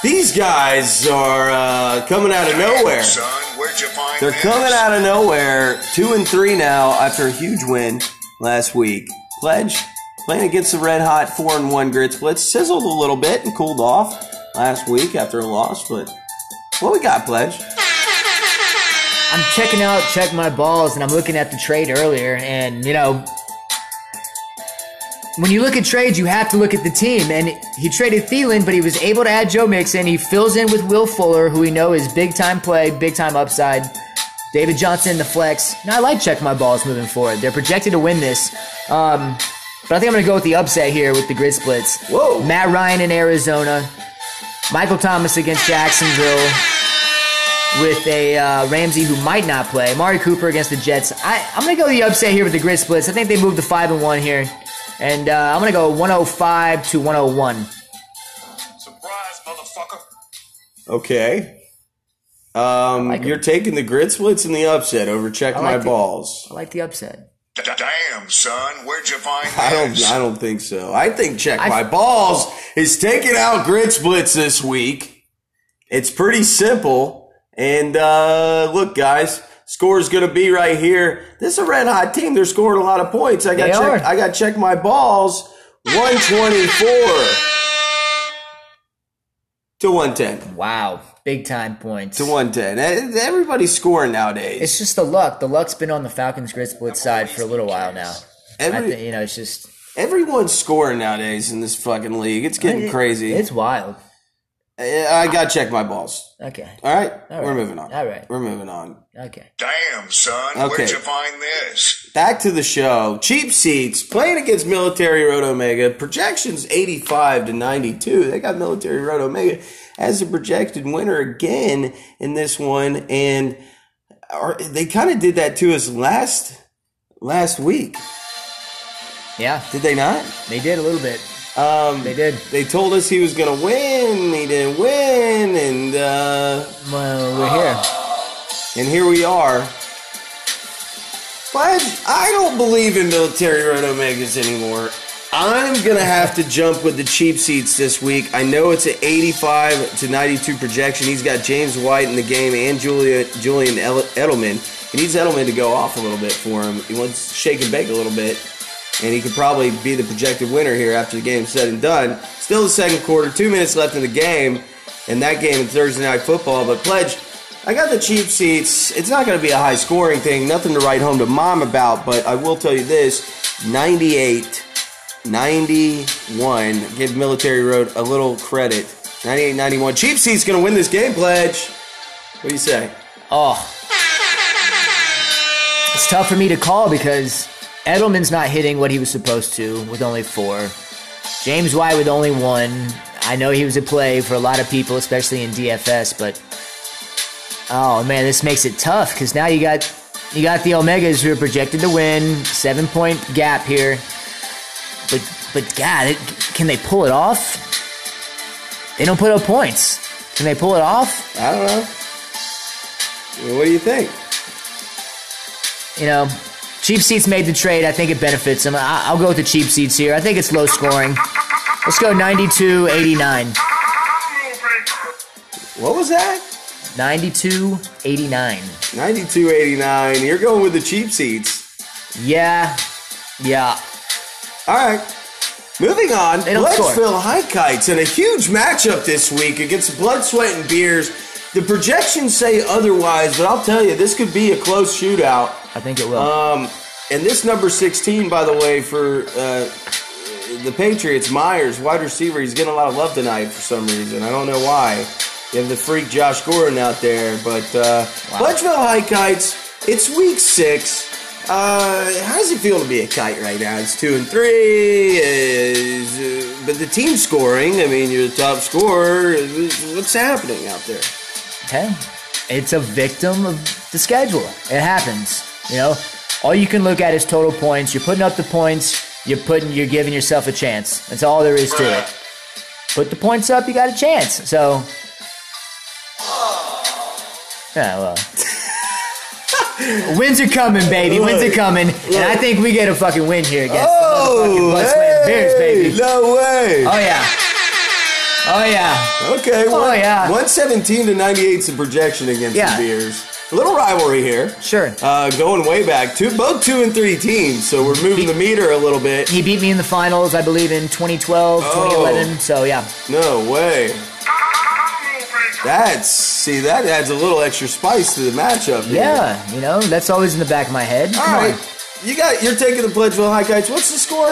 [SPEAKER 1] These guys are uh, coming out of nowhere.
[SPEAKER 3] Son, where'd you find
[SPEAKER 1] They're coming out of nowhere, two and three now after a huge win last week. Pledge playing against the red hot four and one grit splits sizzled a little bit and cooled off last week after a loss. But what we got, Pledge?
[SPEAKER 2] I'm checking out Check My Balls, and I'm looking at the trade earlier, and you know, when you look at trades, you have to look at the team. And he traded Thielen, but he was able to add Joe Mixon. He fills in with Will Fuller, who we know is big time play, big time upside. David Johnson, the flex. Now I like check my balls moving forward. They're projected to win this. Um, but I think I'm going to go with the upset here with the grid splits.
[SPEAKER 1] Whoa.
[SPEAKER 2] Matt Ryan in Arizona. Michael Thomas against Jacksonville with a uh, Ramsey who might not play. Amari Cooper against the Jets. I, I'm going to go the upset here with the grid splits. I think they moved to 5 and 1 here. And uh, I'm going to go 105 to 101.
[SPEAKER 3] Surprise, motherfucker.
[SPEAKER 1] Okay. Um,
[SPEAKER 2] like 'em.
[SPEAKER 1] you're taking the grid splits and the upset over check
[SPEAKER 2] I
[SPEAKER 1] my
[SPEAKER 2] like it.
[SPEAKER 1] balls.
[SPEAKER 2] I like the upset.
[SPEAKER 3] Damn, son, where'd you find this?
[SPEAKER 1] I don't. I don't think so. I think check
[SPEAKER 2] I-
[SPEAKER 1] my balls is taking out grid splits this week. It's pretty simple. And uh, look, guys, score is going to be right here. This is a red hot team. They're scoring a lot of points. I got
[SPEAKER 2] They
[SPEAKER 1] check.
[SPEAKER 2] are.
[SPEAKER 1] I got check my balls. One twenty four to one ten.
[SPEAKER 2] Wow. Big time points.
[SPEAKER 1] To one ten. Eh, everybody's scoring nowadays.
[SPEAKER 2] It's just the luck. The luck's been on the Falcons grid split side for a little while now.
[SPEAKER 1] Every,
[SPEAKER 2] think, you know, it's just
[SPEAKER 1] everyone's scoring nowadays in this fucking league. It's getting
[SPEAKER 2] it-
[SPEAKER 1] crazy.
[SPEAKER 2] It's wild.
[SPEAKER 1] I got to check my balls.
[SPEAKER 2] Okay.
[SPEAKER 1] All right,
[SPEAKER 2] All
[SPEAKER 1] we're moving on.
[SPEAKER 2] All right.
[SPEAKER 1] we're moving on.
[SPEAKER 2] Okay.
[SPEAKER 3] Damn, son,
[SPEAKER 1] Okay.
[SPEAKER 3] where'd you find this?
[SPEAKER 1] Back to the show. Cheap seats playing against Military Road Omega. Projections eighty-five to ninety-two. They got Military Road Omega as a projected winner again in this one, and are, they kind of did that to us last last week.
[SPEAKER 2] Yeah,
[SPEAKER 1] Did they not?
[SPEAKER 2] they did a little bit.
[SPEAKER 1] Um,
[SPEAKER 2] They did.
[SPEAKER 1] They told us he was going to win. He didn't win, and uh,
[SPEAKER 2] Well, we're here.
[SPEAKER 1] and here we are. But I don't believe in military road omegas anymore. I'm gonna have to jump with the cheap seats this week. I know it's an 85 to 92 projection. He's got James White in the game and Julia, Julian Edelman. He needs Edelman to go off a little bit for him. He wants to shake and bake a little bit, and he could probably be the projected winner here after the game's said and done. Still the second quarter, two minutes left in the game, and that game is Thursday night football. But pledge. I got the cheap seats. It's not going to be a high scoring thing, nothing to write home to mom about, but I will tell you this 98 91. Give Military Road a little credit. 98 91. Cheap seats going to win this game, Pledge. What do you say?
[SPEAKER 2] Oh, it's tough for me to call because Edelman's not hitting what he was supposed to with only four. James White with only one. I know he was a play for a lot of people, especially in DFS, but oh man, this makes it tough because now you got you got the Omegas who are projected to win, seven point gap here. But but God, it, can they pull it off? They don't put up points. Can they pull it off?
[SPEAKER 1] I don't know. What do you think?
[SPEAKER 2] you know, cheap seats made the trade. I think it benefits them. I- I'll go with the cheap seats here. I think it's low scoring. Let's go 92 89.
[SPEAKER 1] What was that?
[SPEAKER 2] 92 89.
[SPEAKER 1] 92 89. You're going with the cheap seats.
[SPEAKER 2] Yeah. Yeah.
[SPEAKER 1] All right. Moving on,
[SPEAKER 2] don't
[SPEAKER 1] High Kites in a huge matchup this week against Blood, Sweat, and Beers. The projections say otherwise, but I'll tell you, this could be a close shootout.
[SPEAKER 2] I think it will.
[SPEAKER 1] Um, and this number 16, by the way, for uh, the Patriots, Meyers, wide receiver, he's getting a lot of love tonight for some reason. I don't know why. You have the freak Josh Gordon out there, but uh, Pledgeville High Kites, it's week six. Uh, how does it feel to be a kite right now? It's two and three, is, uh, but the team scoring. I mean, you're the top scorer. What's happening out there?
[SPEAKER 2] okay. It's a victim of the schedule. It happens. You know, all you can look at is total points. You're putting up the points. You're putting. You're giving yourself a chance. That's all there is to it. Put the points up. You got a chance. So. Yeah, well. Wins are coming, baby. Wins are coming, and I think we get a fucking win here against the oh, motherfucking Blood, Sweat, and Bears, baby.
[SPEAKER 1] Oh, No way!
[SPEAKER 2] Oh yeah. Oh yeah.
[SPEAKER 1] Okay,
[SPEAKER 2] Oh,
[SPEAKER 1] one,
[SPEAKER 2] yeah.
[SPEAKER 1] 117 to 98 is the projection against
[SPEAKER 2] Yeah.
[SPEAKER 1] the Bears. A little rivalry here.
[SPEAKER 2] Sure.
[SPEAKER 1] Uh, going way back. Two, both two and three teams, so we're moving the meter a little bit.
[SPEAKER 2] He beat me in the finals, I believe, in 2012,
[SPEAKER 1] Oh.
[SPEAKER 2] 2011. So yeah.
[SPEAKER 1] No way. That's see that adds a little extra spice to the matchup. here.
[SPEAKER 2] Yeah, you know, that's always in the back of my head.
[SPEAKER 1] All
[SPEAKER 2] Come
[SPEAKER 1] right.
[SPEAKER 2] on.
[SPEAKER 1] You got you're taking the Pledgeville High Kites. What's the score?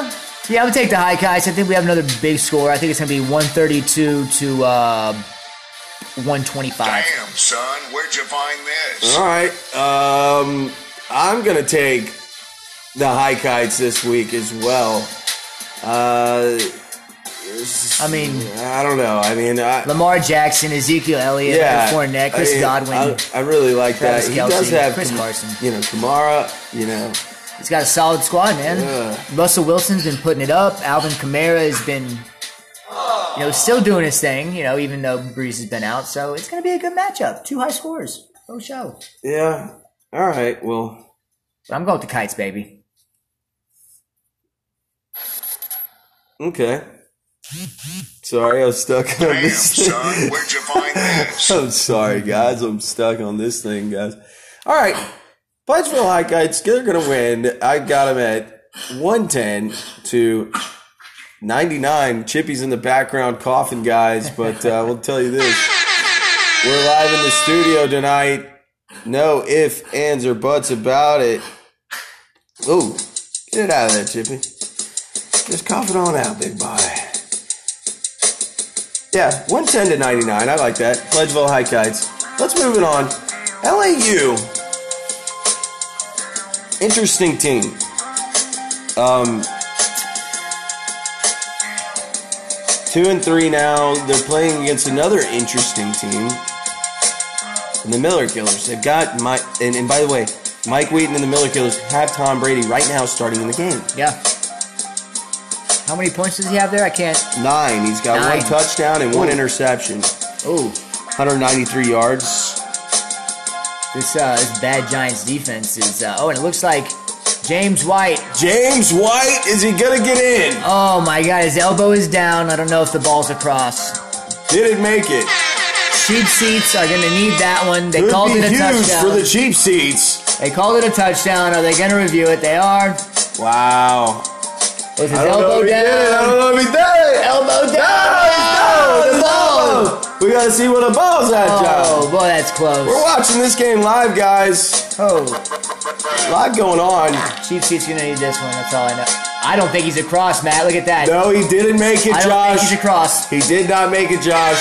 [SPEAKER 2] Yeah, I'm gonna take the high kites. I think we have another big score. I think it's gonna be 132 to uh, 125.
[SPEAKER 3] Damn, son, where'd you find this?
[SPEAKER 1] All right. Um, I'm gonna take the high kites this week as well. Uh,
[SPEAKER 2] I mean,
[SPEAKER 1] I don't know. I mean, I,
[SPEAKER 2] Lamar Jackson, Ezekiel Elliott,
[SPEAKER 1] yeah,
[SPEAKER 2] Fournette, Chris
[SPEAKER 1] I mean,
[SPEAKER 2] Godwin.
[SPEAKER 1] I, I really like
[SPEAKER 2] Travis
[SPEAKER 1] that. He does have
[SPEAKER 2] Chris Carson.
[SPEAKER 1] You know, Kamara. You know,
[SPEAKER 2] He's got a solid squad, man.
[SPEAKER 1] Yeah.
[SPEAKER 2] Russell Wilson's been putting it up. Alvin Kamara has been, you know, still doing his thing. You know, even though Brees has been out, so it's gonna be a good matchup. Two high scores. Pro show.
[SPEAKER 1] yeah. All right. Well,
[SPEAKER 2] But I'm going with the kites, baby.
[SPEAKER 1] okay. Sorry, I was stuck on
[SPEAKER 3] Damn,
[SPEAKER 1] this.
[SPEAKER 3] son, where'd you find this?
[SPEAKER 1] I'm sorry, guys. I'm stuck on this thing, guys. All right. Pledgeville High Kites, they're going to win. I got them at 110 to 99. Chippy's in the background coughing, guys, but uh, we'll tell you this. We're live in the studio tonight. No ifs, ands, or buts about it. Ooh, get it out of there, Chippy. Just cough it on out, big boy. Yeah, 110 to 99. I like that. Pledgeville High Kites. Let's move it on. LAU. Interesting team. Um, two and three now. They're playing against another interesting team. And the Miller Killers. They've got my and, and by the way, Mike Wheaton and the Miller Killers have Tom Brady right now starting in the game.
[SPEAKER 2] Yeah. How many points does he have there? I can't.
[SPEAKER 1] Nine. He's got
[SPEAKER 2] Nine.
[SPEAKER 1] one touchdown and one interception.
[SPEAKER 2] Oh,
[SPEAKER 1] 193 yards.
[SPEAKER 2] this uh, this bad Giants defense is. Uh, oh, and it looks like James White.
[SPEAKER 1] James White, is he gonna get in?
[SPEAKER 2] Oh my God, his elbow is down. I don't know if the ball's across.
[SPEAKER 1] Didn't make it.
[SPEAKER 2] Cheap seats are going to need that one. They
[SPEAKER 1] Could
[SPEAKER 2] called
[SPEAKER 1] be
[SPEAKER 2] it a
[SPEAKER 1] huge
[SPEAKER 2] touchdown.
[SPEAKER 1] for the cheap seats.
[SPEAKER 2] they called it a touchdown. Are they going to review it? They are.
[SPEAKER 1] Wow.
[SPEAKER 2] Was his
[SPEAKER 1] I don't know
[SPEAKER 2] elbow
[SPEAKER 1] if he
[SPEAKER 2] down?
[SPEAKER 1] did it. I don't know if he did it.
[SPEAKER 2] Elbow down.
[SPEAKER 1] No, We gotta see where the ball's at, Josh.
[SPEAKER 2] Oh
[SPEAKER 1] John.
[SPEAKER 2] boy, that's close.
[SPEAKER 1] We're watching this game live, guys.
[SPEAKER 2] Oh,
[SPEAKER 1] A lot going on.
[SPEAKER 2] seats going to need this one. That's all I know. I don't think he's across, Matt. Look at that.
[SPEAKER 1] No, he didn't make it, Josh.
[SPEAKER 2] I don't think he's across.
[SPEAKER 1] He did not make it, Josh.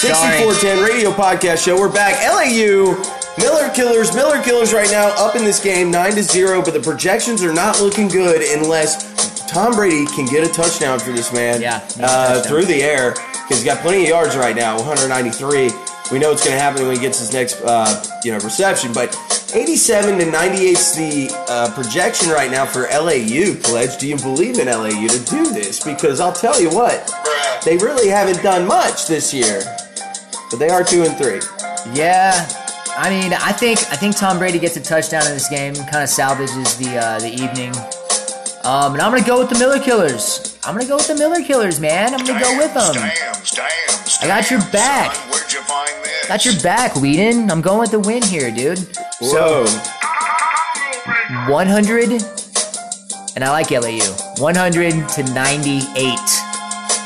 [SPEAKER 2] Sorry.
[SPEAKER 1] 6410 radio podcast show. We're back. LAU. Miller Killers. Miller Killers right now up in this game 9 to 0, but the projections are not looking good unless Tom Brady can get a touchdown for this man
[SPEAKER 2] Yeah,
[SPEAKER 1] uh, through the air he's got plenty of yards right now 193. We know it's going to happen when he gets his next uh, you know reception, but 87 to 98 is the uh, projection right now for LAU. Pledge, do you believe in LAU to do this? Because I'll tell you what, they really haven't done much this year, but they are two and three.
[SPEAKER 2] Yeah, I mean, I think I think Tom Brady gets a touchdown in this game, kind of salvages the uh, the evening. Um, and I'm gonna go with the Miller Killers. I'm gonna go with the Miller Killers, man. I'm gonna go with them.
[SPEAKER 3] Dams, dams,
[SPEAKER 2] I got your back.
[SPEAKER 3] Son, where'd you find this?
[SPEAKER 2] Got your back, Whedon. I'm going with the win here, dude.
[SPEAKER 1] Whoa.
[SPEAKER 2] 100, and I like LAU. 100 to 98.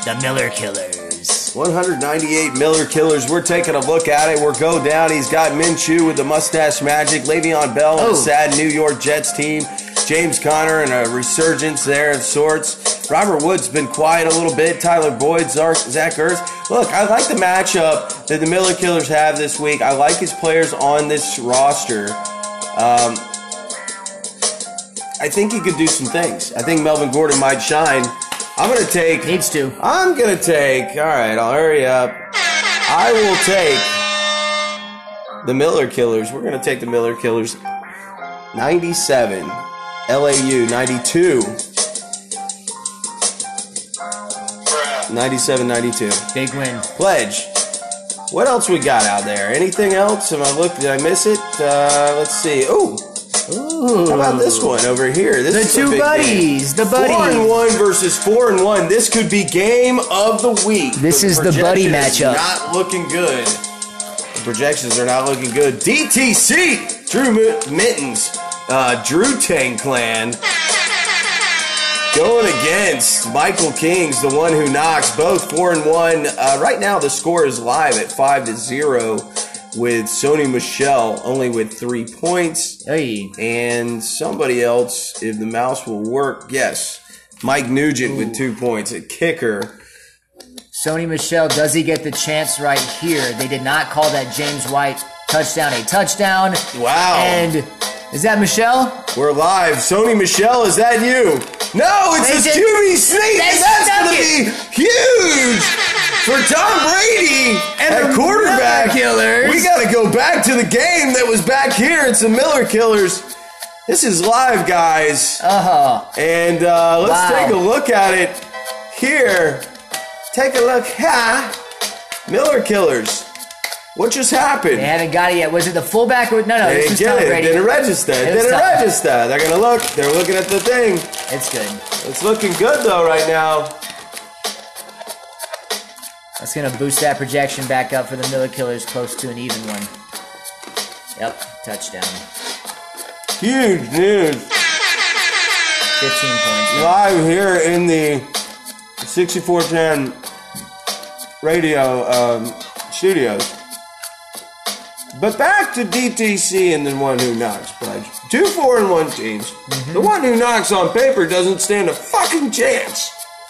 [SPEAKER 2] The Miller Killers.
[SPEAKER 1] 198 Miller Killers. We're taking a look at it. We're go down. He's got Minshew with the mustache magic. Le'Veon Bell on
[SPEAKER 2] Oh.
[SPEAKER 1] the sad New York Jets team. James Conner and a resurgence there of sorts. Robert Woods been quiet a little bit. Tyler Boyd, Zach Ertz. Look, I like the matchup that the Miller Killers have this week. I like his players on this roster. Um, I think he could do some things. I think Melvin Gordon might shine. I'm going to take.
[SPEAKER 2] Needs to.
[SPEAKER 1] I'm gonna take. All right, I'll hurry up. I will take the Miller Killers. We're gonna take the Miller Killers. 97, LAU 92, 97, 92.
[SPEAKER 2] Big win.
[SPEAKER 1] Pledge. What else we got out there? Anything else? Am I look? Did I miss it? Uh, let's see. Ooh,
[SPEAKER 2] Ooh.
[SPEAKER 1] how about this one over here? This
[SPEAKER 2] The two
[SPEAKER 1] big game.
[SPEAKER 2] buddies. The
[SPEAKER 1] Four and one versus four and one. This could be game of the week.
[SPEAKER 2] This
[SPEAKER 1] The
[SPEAKER 2] is the buddy matchup.
[SPEAKER 1] Not looking good. The projections are not looking good. DTC Drew Mittens, uh, Drew Tang Clan. Going against Michael Kings, the one who knocks, both four and one. Uh, right now, the score is live at five to zero, with Sony Michel only with three points
[SPEAKER 2] Hey.
[SPEAKER 1] and somebody else, if the mouse will work, yes. Mike Nugent with two points at kicker.
[SPEAKER 2] Sony Michel, does he get the chance right here? They did not call that James White touchdown a touchdown.
[SPEAKER 1] Wow.
[SPEAKER 2] And is that Michel?
[SPEAKER 1] We're live. Sony Michel, is that you? No, it's
[SPEAKER 2] They
[SPEAKER 1] a QB sneak, and that's going to be huge for Tom Brady
[SPEAKER 2] And
[SPEAKER 1] at
[SPEAKER 2] the
[SPEAKER 1] quarterback.
[SPEAKER 2] Killers.
[SPEAKER 1] We got to go back to the game that was back here. It's the Miller Killers. This is live, guys.
[SPEAKER 2] Uh-huh.
[SPEAKER 1] And uh, let's
[SPEAKER 2] Wow.
[SPEAKER 1] take a look at it here. Take a look. Ha! Miller Killers. What just happened?
[SPEAKER 2] They haven't got it yet. Was it the fullback or no? No,
[SPEAKER 1] They didn't get it.
[SPEAKER 2] Brady.
[SPEAKER 1] Didn't register.
[SPEAKER 2] It
[SPEAKER 1] Didn't register. They're gonna look. They're looking at the thing.
[SPEAKER 2] It's good.
[SPEAKER 1] It's looking good though right now.
[SPEAKER 2] That's gonna boost that projection back up for the Miller Killers, close to an even one. Yep, touchdown.
[SPEAKER 1] Huge news
[SPEAKER 2] 15 points.
[SPEAKER 1] live here in the 6410 radio um, studios. But back to DTC and the one who knocks, Pledge. Two four and one teams. Mm-hmm. The one who knocks on paper doesn't stand a fucking chance.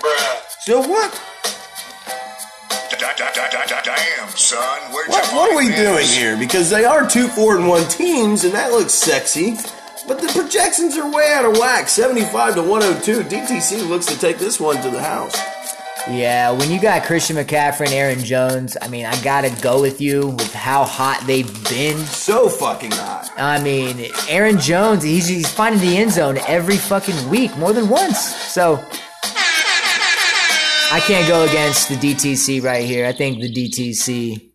[SPEAKER 3] Bruh.
[SPEAKER 1] So what?
[SPEAKER 3] Da- da- da- da- da- Damn, son.
[SPEAKER 1] What, what are we doing here? Because they are two, four, and one teams, and that looks sexy. But the projections are way out of whack. 75 to 102. DTC looks to take this one to the house.
[SPEAKER 2] Yeah, when you got Christian McCaffrey and Aaron Jones, I mean, I gotta go with you with how hot they've been.
[SPEAKER 1] So fucking hot.
[SPEAKER 2] I mean, Aaron Jones, he's, he's finding the end zone every fucking week, more than once. So, I can't go against the DTC right here. I think the DTC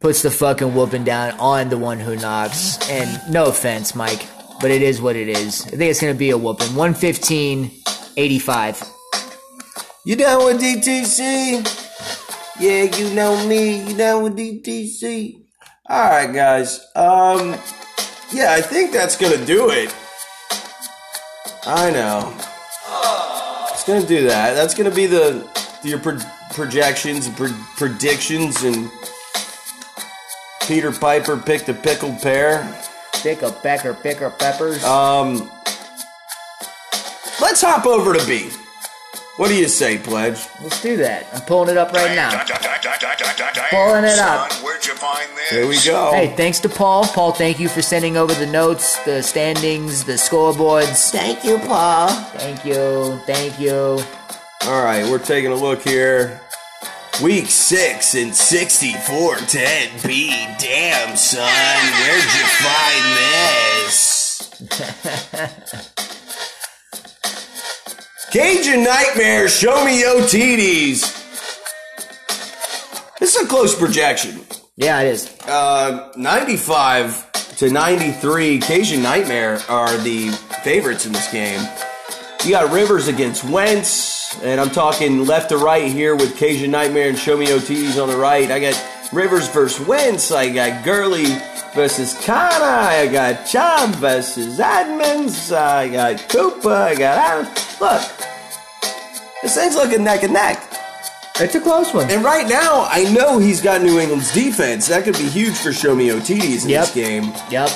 [SPEAKER 2] puts the fucking whooping down on the one who knocks. And no offense, Mike, but it is what it is. I think it's gonna be a whooping. 115 85.
[SPEAKER 1] You down with DTC? Yeah, you know me. You down with DTC? All right, guys. Um, yeah, I think that's gonna do it. I know. It's gonna do that. That's gonna be the your pro- projections, pro- predictions, and Peter Piper picked a pickled pear.
[SPEAKER 2] Pick a pecker, picker peppers.
[SPEAKER 1] Um, let's hop over to B. What do you say, Pledge?
[SPEAKER 2] Let's do that. I'm pulling it up right
[SPEAKER 3] Da-
[SPEAKER 2] now.
[SPEAKER 3] da- da- da- da- da- da-
[SPEAKER 2] Pulling it
[SPEAKER 3] son.
[SPEAKER 2] up.
[SPEAKER 3] Where'd you find this?
[SPEAKER 1] Here we go.
[SPEAKER 2] Hey, thanks to Paul. Paul, thank you for sending over the notes, the standings, the scoreboards.
[SPEAKER 1] Thank you, Paul.
[SPEAKER 2] Thank you. Thank you.
[SPEAKER 1] All right, we're taking a look here. Week six and 6410 B. Damn, son, where'd you find this? Cajun Nightmare, show me your. This is a close projection.
[SPEAKER 2] Yeah, it is.
[SPEAKER 1] Uh, 95 to 93, Cajun Nightmare are the favorites in this game. You got Rivers against Wentz, and I'm talking left to right here with Cajun Nightmare and Show Me OTs on the right. I got Rivers versus Wentz. I got Gurley versus Kana. I got Chubb versus Edmonds. I got Cooper. I got Adams. Look, this thing's looking neck and neck.
[SPEAKER 2] It's a close one.
[SPEAKER 1] And right now, I know he's got New England's defense. That could be huge for Show Me OTDs in
[SPEAKER 2] Yep.
[SPEAKER 1] this game.
[SPEAKER 2] Yep.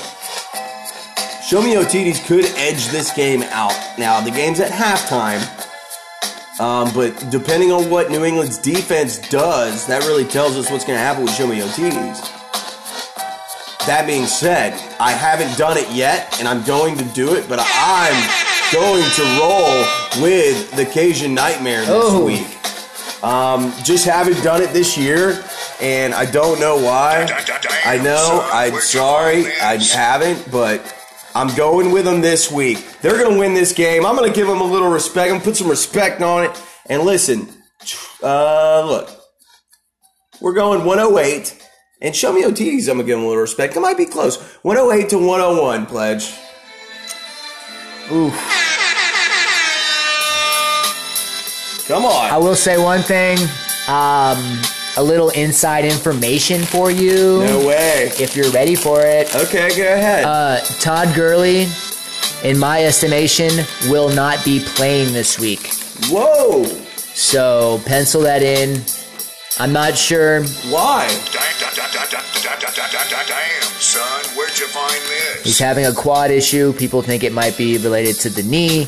[SPEAKER 1] Show Me OTDs could edge this game out. Now, the game's at halftime. Um, but depending on what New England's defense does, that really tells us what's going to happen with Show Me OTDs. That being said, I haven't done it yet, and I'm going to do it, but I'm going to roll with the Cajun Nightmare this
[SPEAKER 2] Oh.
[SPEAKER 1] week. Um, just haven't done it this year, and I don't know why. I know, I'm sorry, I haven't, but I'm going with them this week. They're going to win this game. I'm going to give them a little respect. I'm going to put some respect on it. And listen, uh, look, we're going 108. And show me OTs, I'm to give them a little respect. It might be close. 108 to 101, pledge.
[SPEAKER 2] Oof.
[SPEAKER 1] Come on.
[SPEAKER 2] I will say one thing. Um, a little inside information for you.
[SPEAKER 1] No way.
[SPEAKER 2] If you're ready for it.
[SPEAKER 1] Okay, go ahead.
[SPEAKER 2] Uh, Todd Gurley, in my estimation, will not be playing this week.
[SPEAKER 1] Whoa.
[SPEAKER 2] So pencil that in. I'm not sure.
[SPEAKER 1] Why?
[SPEAKER 3] Da- da- da- Damn, son, where'd you find
[SPEAKER 2] He's having a quad issue. People think it might be related to the knee.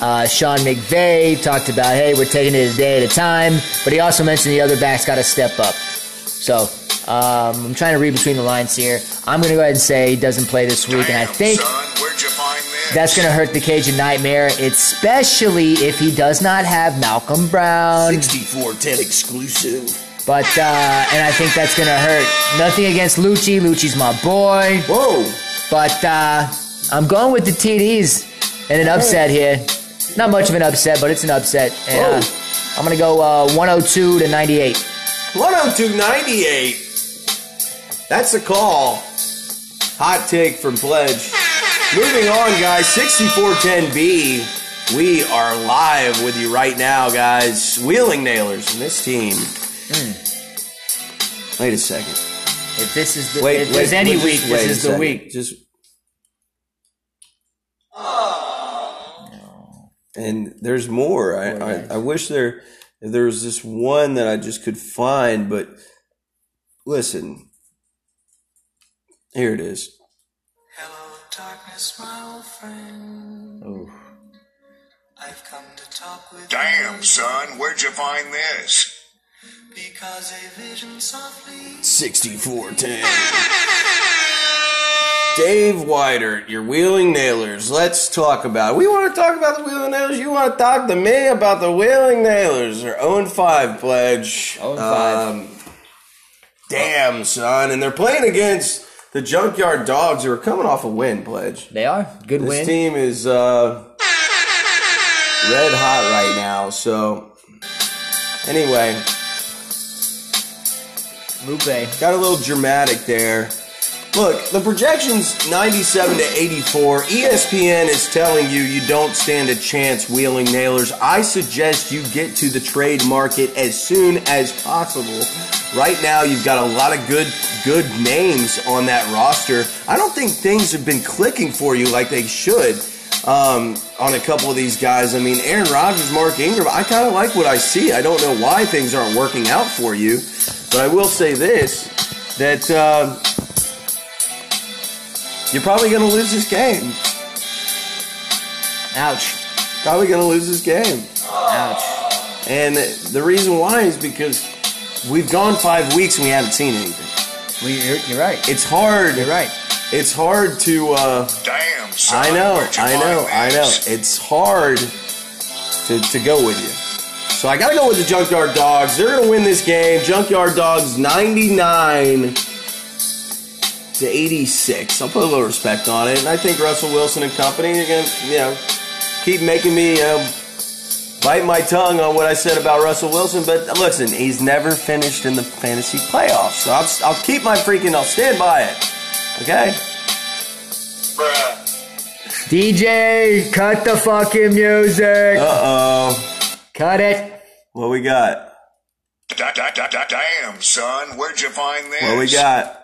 [SPEAKER 2] Uh, Sean McVay talked about, hey, we're taking it a day at a time. But he also mentioned the other back's got to step up. So um, I'm trying to read between the lines here. I'm going to go ahead and say he doesn't play this week. And I think
[SPEAKER 3] son, this?
[SPEAKER 2] that's going to hurt the Cajun Nightmare, especially if he does not have Malcolm Brown.
[SPEAKER 1] 6410 exclusive.
[SPEAKER 2] But, uh, and I think that's to hurt. Nothing against Lucci. Lucci's my boy.
[SPEAKER 1] Whoa.
[SPEAKER 2] But uh, I'm going with the TDs in an upset here. Not much of an upset, but it's an upset. And, uh, I'm to go uh, 102 to 98.
[SPEAKER 1] 102 98. That's a call. Hot take from Pledge. Moving on, guys. 6410B. We are live with you right now, guys. Wheeling Nailers and this team. Mm. Wait a second.
[SPEAKER 2] If this is the,
[SPEAKER 1] Wait,
[SPEAKER 2] if
[SPEAKER 1] wait,
[SPEAKER 2] there's any
[SPEAKER 1] wait,
[SPEAKER 2] week, this is the
[SPEAKER 1] second.
[SPEAKER 2] week.
[SPEAKER 1] Just. And there's more. I, I,
[SPEAKER 2] guys.
[SPEAKER 1] I wish there there was this one that I just could find, but listen. Here it is.
[SPEAKER 5] Hello, darkness, my old friend. I've come to talk with
[SPEAKER 3] Damn,
[SPEAKER 5] you
[SPEAKER 3] son, where'd you find this?
[SPEAKER 5] Because a vision softly
[SPEAKER 1] 6410. Dave Whiter, your Wheeling Nailers. Let's talk about. We want to talk about the Wheeling Nailers. You want to talk to me about the Wheeling Nailers? They're 0 5 pledge.
[SPEAKER 2] 0 5.
[SPEAKER 1] Um, damn, son. And they're playing against the Junkyard Dogs, who are coming off a win, pledge.
[SPEAKER 2] They are. Good
[SPEAKER 1] This
[SPEAKER 2] win.
[SPEAKER 1] This team is uh, red hot right now. So, anyway,
[SPEAKER 2] Lupe.
[SPEAKER 1] got a little dramatic there. Look, the projection's 97 to 84. ESPN is telling you you don't stand a chance wheeling nailers. I suggest you get to the trade market as soon as possible. Right now, you've got a lot of good good names on that roster. I don't think things have been clicking for you like they should um, on a couple of these guys. I mean, Aaron Rodgers, Mark Ingram, I kind of like what I see. I don't know why things aren't working out for you, but I will say this that. Uh, you're probably going to lose this game.
[SPEAKER 2] Ouch.
[SPEAKER 1] Probably going to lose this game.
[SPEAKER 2] Ouch.
[SPEAKER 1] And the reason why is because we've gone five weeks and we haven't seen anything.
[SPEAKER 2] Well, you're, you're right.
[SPEAKER 1] It's hard.
[SPEAKER 2] You're right.
[SPEAKER 1] It's hard to. Uh,
[SPEAKER 3] Damn, son,
[SPEAKER 1] I know. I know. I know. It's hard to, to go with you. So I got to go with the Junkyard Dogs. They're going to win this game. Junkyard Dogs 99 to 86. I'll put a little respect on it. And I think Russell Wilson and company are going to, you know, keep making me, know, bite my tongue on what I said about Russell Wilson. But listen, he's never finished in the fantasy playoffs. So I'll, I'll keep my freaking, I'll stand by it. Okay?
[SPEAKER 3] Bruh.
[SPEAKER 2] DJ, cut the fucking music.
[SPEAKER 1] Uh oh.
[SPEAKER 2] cut it.
[SPEAKER 1] What we got?
[SPEAKER 3] Da- da- da- da- Damn, son, where'd you find this?
[SPEAKER 1] What we got?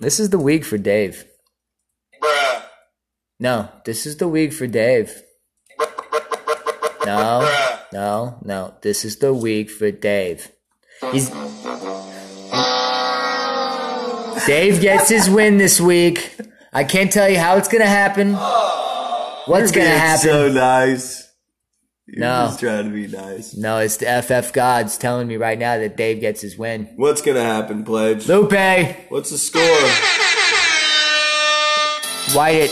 [SPEAKER 2] This is the week for Dave.
[SPEAKER 3] Bruh.
[SPEAKER 2] No, this is the week for Dave. No, no, no. This is the week for Dave. He's Dave gets his win this week. I can't tell you how it's gonna happen. What's
[SPEAKER 1] You're
[SPEAKER 2] gonna happen?
[SPEAKER 1] So nice. You're
[SPEAKER 2] No.
[SPEAKER 1] just trying to be nice.
[SPEAKER 2] no, it's the FF gods telling me right now that Dave gets his win.
[SPEAKER 1] What's gonna happen, Pledge?
[SPEAKER 2] Lupe,
[SPEAKER 1] What's the score?
[SPEAKER 2] White it,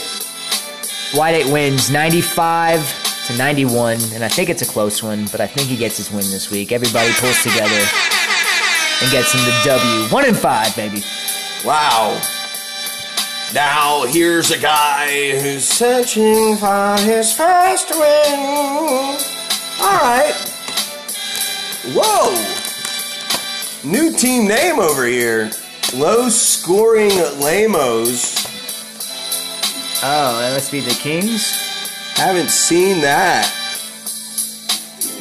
[SPEAKER 2] White it wins 95 to 91, and I think it's a close one, but I think he gets his win this week. Everybody pulls together and gets him the W. One in five, baby.
[SPEAKER 1] Wow. Now here's a guy who's searching for his first win. All right. Whoa. New team name over here. Low scoring Lamos.
[SPEAKER 2] Oh, that must be the Kings.
[SPEAKER 1] Haven't seen that.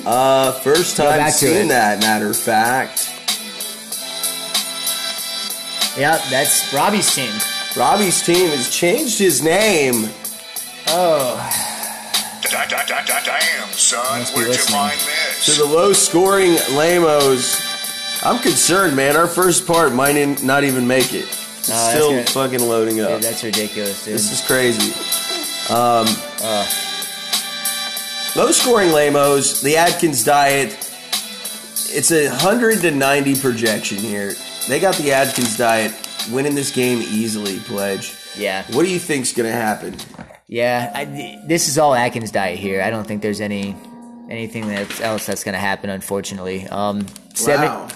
[SPEAKER 1] Uh, first time seeing that. Matter of fact,
[SPEAKER 2] Yep, that's Robbie's team.
[SPEAKER 1] Robbie's team has changed his name.
[SPEAKER 2] Oh,
[SPEAKER 3] Da- da- da- da- Damn, son, where'd you
[SPEAKER 2] listening.
[SPEAKER 3] find
[SPEAKER 1] to the low scoring Lamos. I'm concerned, man. Our first part might in, not even make it. It's
[SPEAKER 2] No,
[SPEAKER 1] still
[SPEAKER 2] gonna-
[SPEAKER 1] fucking loading up.
[SPEAKER 2] Dude, that's ridiculous, dude.
[SPEAKER 1] This is crazy. Um, low scoring lamos, the Atkins diet. It's a 100 to 90 projection here. They got the Atkins diet winning this game easily, Pledge.
[SPEAKER 2] yeah.
[SPEAKER 1] What do you think's going to happen?
[SPEAKER 2] Yeah, I, this is all Atkins diet here. I don't think there's any anything that's else that's going to happen. Unfortunately, um, seven,
[SPEAKER 1] Wow.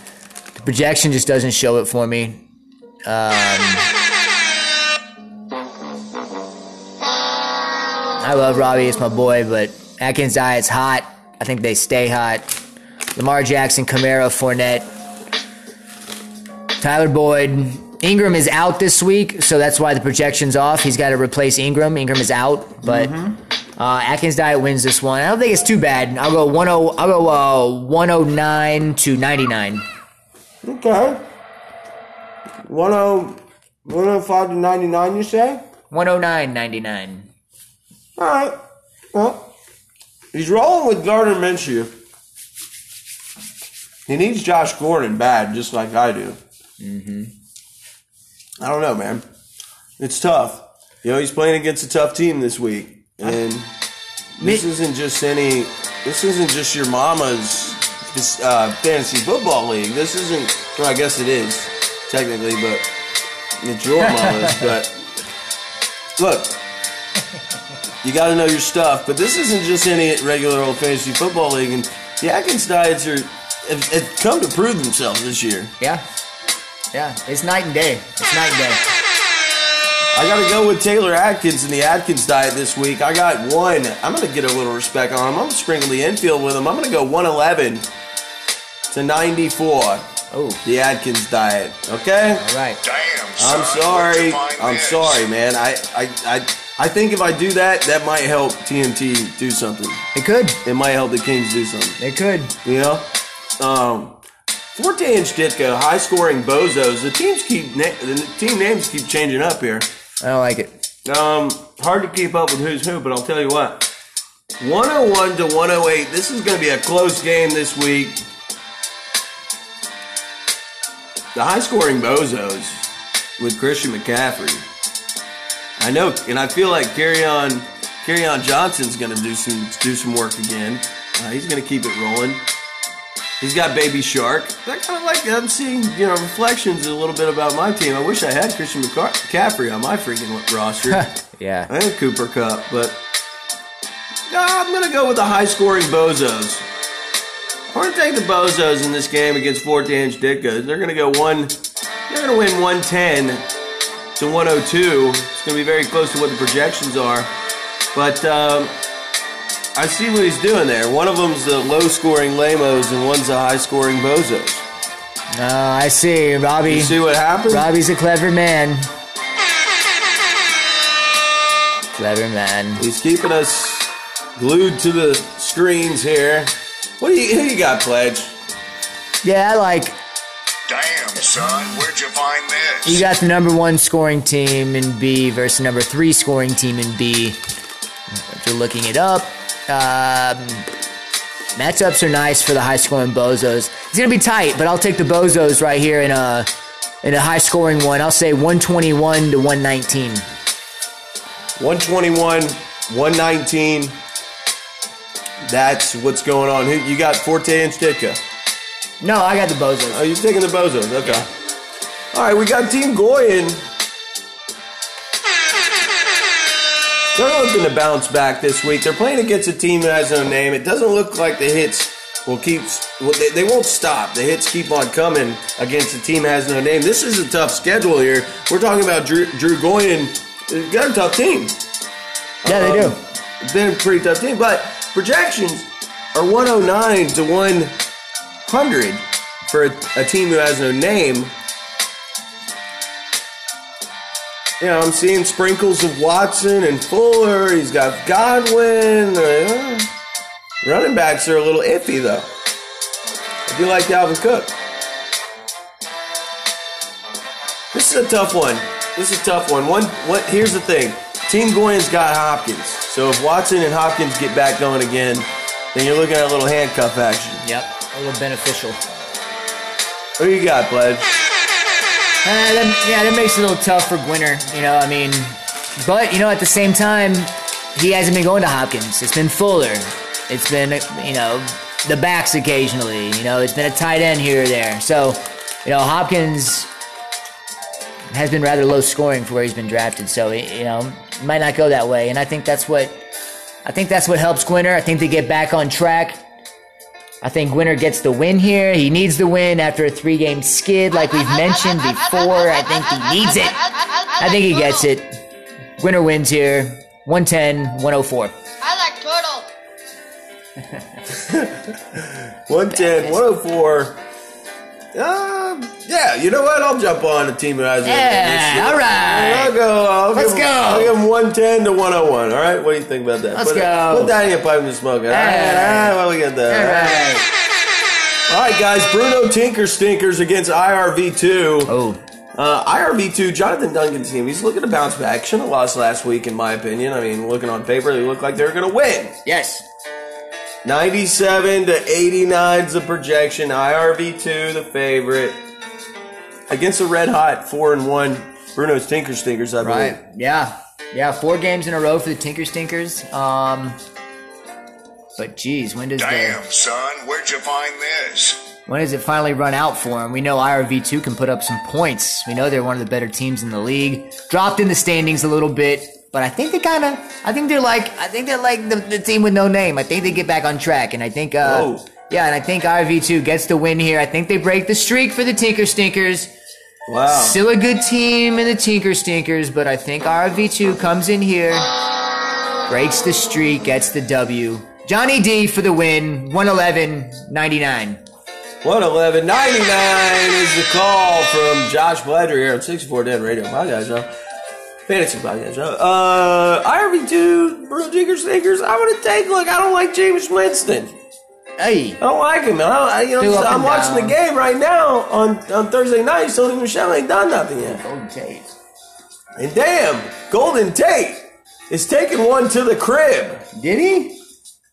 [SPEAKER 2] the projection just doesn't show it for me. Um, I love Robbie; it's my boy, but Atkins diet's hot. I think they stay hot. Lamar Jackson, Kamara, Fournette, Tyler Boyd. Ingram is out this week, so that's why the projection's off. He's got to replace Ingram. Ingram is out, but uh, Atkins Diet wins this one. I don't think it's too bad. I'll go 10, I'll go uh, 109 to 99.
[SPEAKER 1] Okay. 10, 105 to 99, you say?
[SPEAKER 2] 109 99.
[SPEAKER 1] All right. Well, he's rolling with Gardner Minshew. He needs Josh Gordon bad, just like I do. Mm-hmm. I don't know, man. It's tough. You know, he's playing against a tough team this week, and this isn't just any. This isn't just your mama's this, uh, fantasy football league. This isn't. Well, I guess it is technically, but it's your mama's. but look, you got to know your stuff. But this isn't just any regular old fantasy football league. And the Atkins diets are have, have come to prove themselves this year.
[SPEAKER 2] Yeah. Yeah. It's night and day. It's night and day.
[SPEAKER 1] I got to go with Taylor Atkins and the Atkins diet this week. I got one. I'm going to get a little respect on him. I'm going to sprinkle the infield with him. I'm going to go 111 to 94.
[SPEAKER 2] Oh,
[SPEAKER 1] The Atkins diet. Okay.
[SPEAKER 2] all right.
[SPEAKER 3] Damn, son.
[SPEAKER 1] I'm sorry.
[SPEAKER 3] where'd you find
[SPEAKER 1] I'm
[SPEAKER 3] this?
[SPEAKER 1] sorry, man. I, I, I, I think if I do that, that might help TNT do something.
[SPEAKER 2] It could.
[SPEAKER 1] It might help the Kings do something.
[SPEAKER 2] It could.
[SPEAKER 1] You know, um, Forte and Ditka, high scoring bozos. The teams keep na- the team names keep changing up here.
[SPEAKER 2] I don't like it.
[SPEAKER 1] Um, hard to keep up with who's who, but I'll tell you what. 101 to 108. This is going to be a close game this week. The high scoring bozos with Christian McCaffrey. I know, and I feel like on on Johnson's going to do some do some work again. Uh, he's going to keep it rolling. He's got Baby Shark. I kind of like I'm seeing you know reflections a little bit about my team. I wish I had Christian McCaffrey on my freaking roster.
[SPEAKER 2] Yeah.
[SPEAKER 1] I had Cooper Kupp, but no, I'm gonna go with the high scoring bozos. I'm gonna take the bozos in this game against Forte and Ditka. They're gonna go one. They're gonna win 110 to 102. It's gonna be very close to what the projections are, but. Um, I see what he's doing there. One of them's the low scoring Lamos and one's the high scoring Bozos.
[SPEAKER 2] Uh, I see. Robbie.
[SPEAKER 1] You see what happened?
[SPEAKER 2] Robbie's a clever man. Clever man.
[SPEAKER 1] He's keeping us glued to the screens here. What do you who you got, Pledge?
[SPEAKER 2] Yeah, I like.
[SPEAKER 3] Damn, son, where'd you find this?
[SPEAKER 2] You got the number one scoring team in B versus number three scoring team in B. If you're looking it up, um, matchups are nice for the high scoring bozos. It's gonna be tight, but I'll take the bozos right here in a in a high scoring one. I'll say 121 to 119.
[SPEAKER 1] 121, 119. That's what's going on. Who you got Forte and Stitka?
[SPEAKER 2] No, I got the bozos.
[SPEAKER 1] Oh, you're taking the Bozos. Okay. All right, we got Team Goyen. They're looking to bounce back this week. They're playing against a team that has no name. It doesn't look like the hits will keep. Well, they, they won't stop. The hits keep on coming against a team that has no name. This is a tough schedule here. We're talking about Drew, Drew Goyen. They've got a tough team.
[SPEAKER 2] Yeah, they do.
[SPEAKER 1] Um, They're a pretty tough team, but projections are 109 to 100 for a, a team who has no name. You know, I'm seeing sprinkles of Watson and Fuller. He's got Godwin. Uh, running backs are a little iffy, though. I do like Dalvin Cook. This is a tough one. This is a tough one. One, what? Here's the thing. Team Goyen's got Hopkins. So if Watson and Hopkins get back going again, then you're looking at a little handcuff action.
[SPEAKER 2] Yep, a little beneficial.
[SPEAKER 1] Who you got, Pledge?
[SPEAKER 2] Uh, that, yeah, that makes it a little tough for Gwinner. You know, I mean, but you know, at the same time, he hasn't been going to Hopkins. It's been Fuller. It's been you know the backs occasionally. You know, it's been a tight end here or there. So, you know, Hopkins has been rather low scoring for where he's been drafted. So, you know, might not go that way. And I think that's what I think that's what helps Gwinner. I think they get back on track. I think Winner gets the win here. He needs the win after a three game skid, like we've mentioned before. I think he needs it. I think he gets it. Winner wins here 110 104.
[SPEAKER 4] I like turtle.
[SPEAKER 1] 110, 104. Um, yeah, you know what? I'll jump on the team that has it.
[SPEAKER 2] Yeah, all right.
[SPEAKER 1] I'll go. I'll
[SPEAKER 2] Let's
[SPEAKER 1] give,
[SPEAKER 2] go.
[SPEAKER 1] I'll give him 110 to 101. All right, what do you think about that?
[SPEAKER 2] Let's
[SPEAKER 1] put,
[SPEAKER 2] go.
[SPEAKER 1] Put that in your pipe and smoke it. All right, all right, what we got there?
[SPEAKER 2] All right.
[SPEAKER 1] All right, guys. Bruno Tinker Stinkers against IRV2.
[SPEAKER 2] Oh,
[SPEAKER 1] Uh, IRV2, Jonathan Duncan's team, he's looking to bounce back. Shouldn't have lost last week, in my opinion. I mean, looking on paper, they look like they're going to win.
[SPEAKER 2] yes.
[SPEAKER 1] 97 to 89 is the projection. IRV2, the favorite. Against the red hot 4 and 1 Bruno's Tinker Stinkers, I believe.
[SPEAKER 2] Right. Yeah. Yeah. Four games in a row for the Tinker Stinkers. Um, but geez, when does
[SPEAKER 3] Damn,
[SPEAKER 2] the
[SPEAKER 3] son, where'd you find this?
[SPEAKER 2] when does it finally run out for them? We know IRV2 can put up some points. We know they're one of the better teams in the league. Dropped in the standings a little bit, but I think they kind of. I think they're like. I think they're like the, the team with no name. I think they get back on track, and I think. Uh,
[SPEAKER 1] Whoa.
[SPEAKER 2] yeah, and I think RV2 gets the win here. I think they break the streak for the Tinker Stinkers.
[SPEAKER 1] Wow.
[SPEAKER 2] Still a good team in the Tinker Stinkers, but I think RV2 comes in here, breaks the streak, gets the W. Johnny D for the win, 111 99.
[SPEAKER 1] 111 99 is the call from Josh Bledger here on 64 Dead Radio Podcast Show. Fantasy Podcast. Uh, IRV2, Bruno Tinker Stinkers, I'm going to take, look, I don't like Jameis Winston.
[SPEAKER 2] Hey,
[SPEAKER 1] I don't like him. man. I you know, I'm watching
[SPEAKER 2] down.
[SPEAKER 1] the game right now on, on Thursday night. Sony Michel ain't done nothing yet.
[SPEAKER 2] Golden Tate.
[SPEAKER 1] And damn, Golden Tate is taking one to the crib.
[SPEAKER 2] Did he?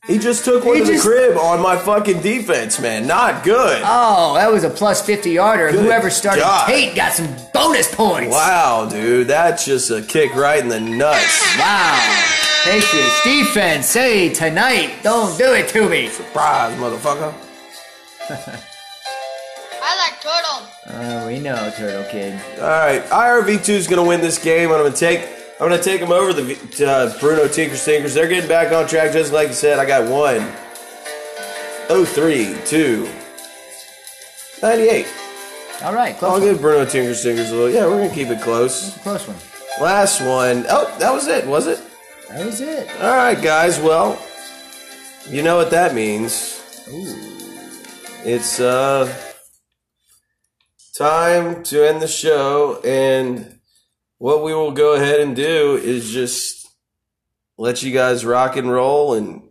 [SPEAKER 1] He just took one
[SPEAKER 2] He
[SPEAKER 1] to
[SPEAKER 2] just-
[SPEAKER 1] the crib on my fucking defense, man. Not good.
[SPEAKER 2] Oh, that was a plus 50 yarder.
[SPEAKER 1] Good
[SPEAKER 2] Whoever started
[SPEAKER 1] God.
[SPEAKER 2] Tate got some bonus points.
[SPEAKER 1] Wow, dude, that's just a kick right in the nuts.
[SPEAKER 2] Wow. Patriots defense, hey, tonight, don't do it to me.
[SPEAKER 1] Surprise, motherfucker.
[SPEAKER 4] I like turtle.
[SPEAKER 2] Oh, we know, Turtle Kid.
[SPEAKER 1] All right, IRV2 is going to win this game. I'm going to take. I'm going to take them over the uh, Bruno Tinker Stinkers. They're getting back on track, just like you said. I got one. Oh three two. 98.
[SPEAKER 2] All right, close
[SPEAKER 1] I'll
[SPEAKER 2] one.
[SPEAKER 1] give Bruno Tinker Stinkers a little. Yeah, we're going to keep it close.
[SPEAKER 2] Close one.
[SPEAKER 1] Last one. Oh, that was it, was it?
[SPEAKER 2] That was it.
[SPEAKER 1] All right, guys. Well, you know what that means. Ooh. It's uh time to end the show, and what we will go ahead and do is just let you guys rock and roll and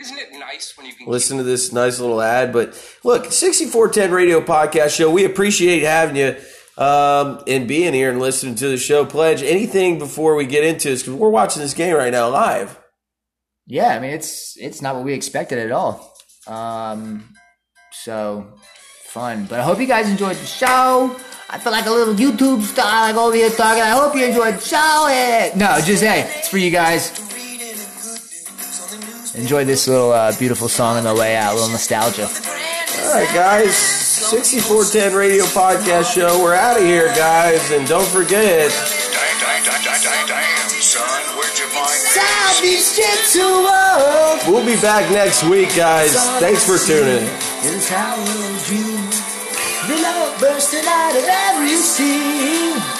[SPEAKER 6] Isn't it nice when you can
[SPEAKER 1] listen to this nice little ad. But look, 6410 Radio Podcast Show, we appreciate having you um, and being here and listening to the show. Pledge anything before we get into this because we're watching this game right now live.
[SPEAKER 2] Yeah, I mean it's it's not what we expected at all. Um, so fun, but I hope you guys enjoyed the show. I feel like a little YouTube star, like over here talking. I hope you enjoyed the show. Eh. No, just hey, it's for you guys. Enjoy this little uh, beautiful song on the way out, a little nostalgia.
[SPEAKER 1] All right, guys. 6410 Radio Podcast Show. We're out of here, guys. And don't forget,
[SPEAKER 3] Damn, damn, damn, damn, damn, damn, son, where'd you find this?
[SPEAKER 1] We'll be back next week, guys. Thanks for tuning
[SPEAKER 2] Love bursting out of every scene.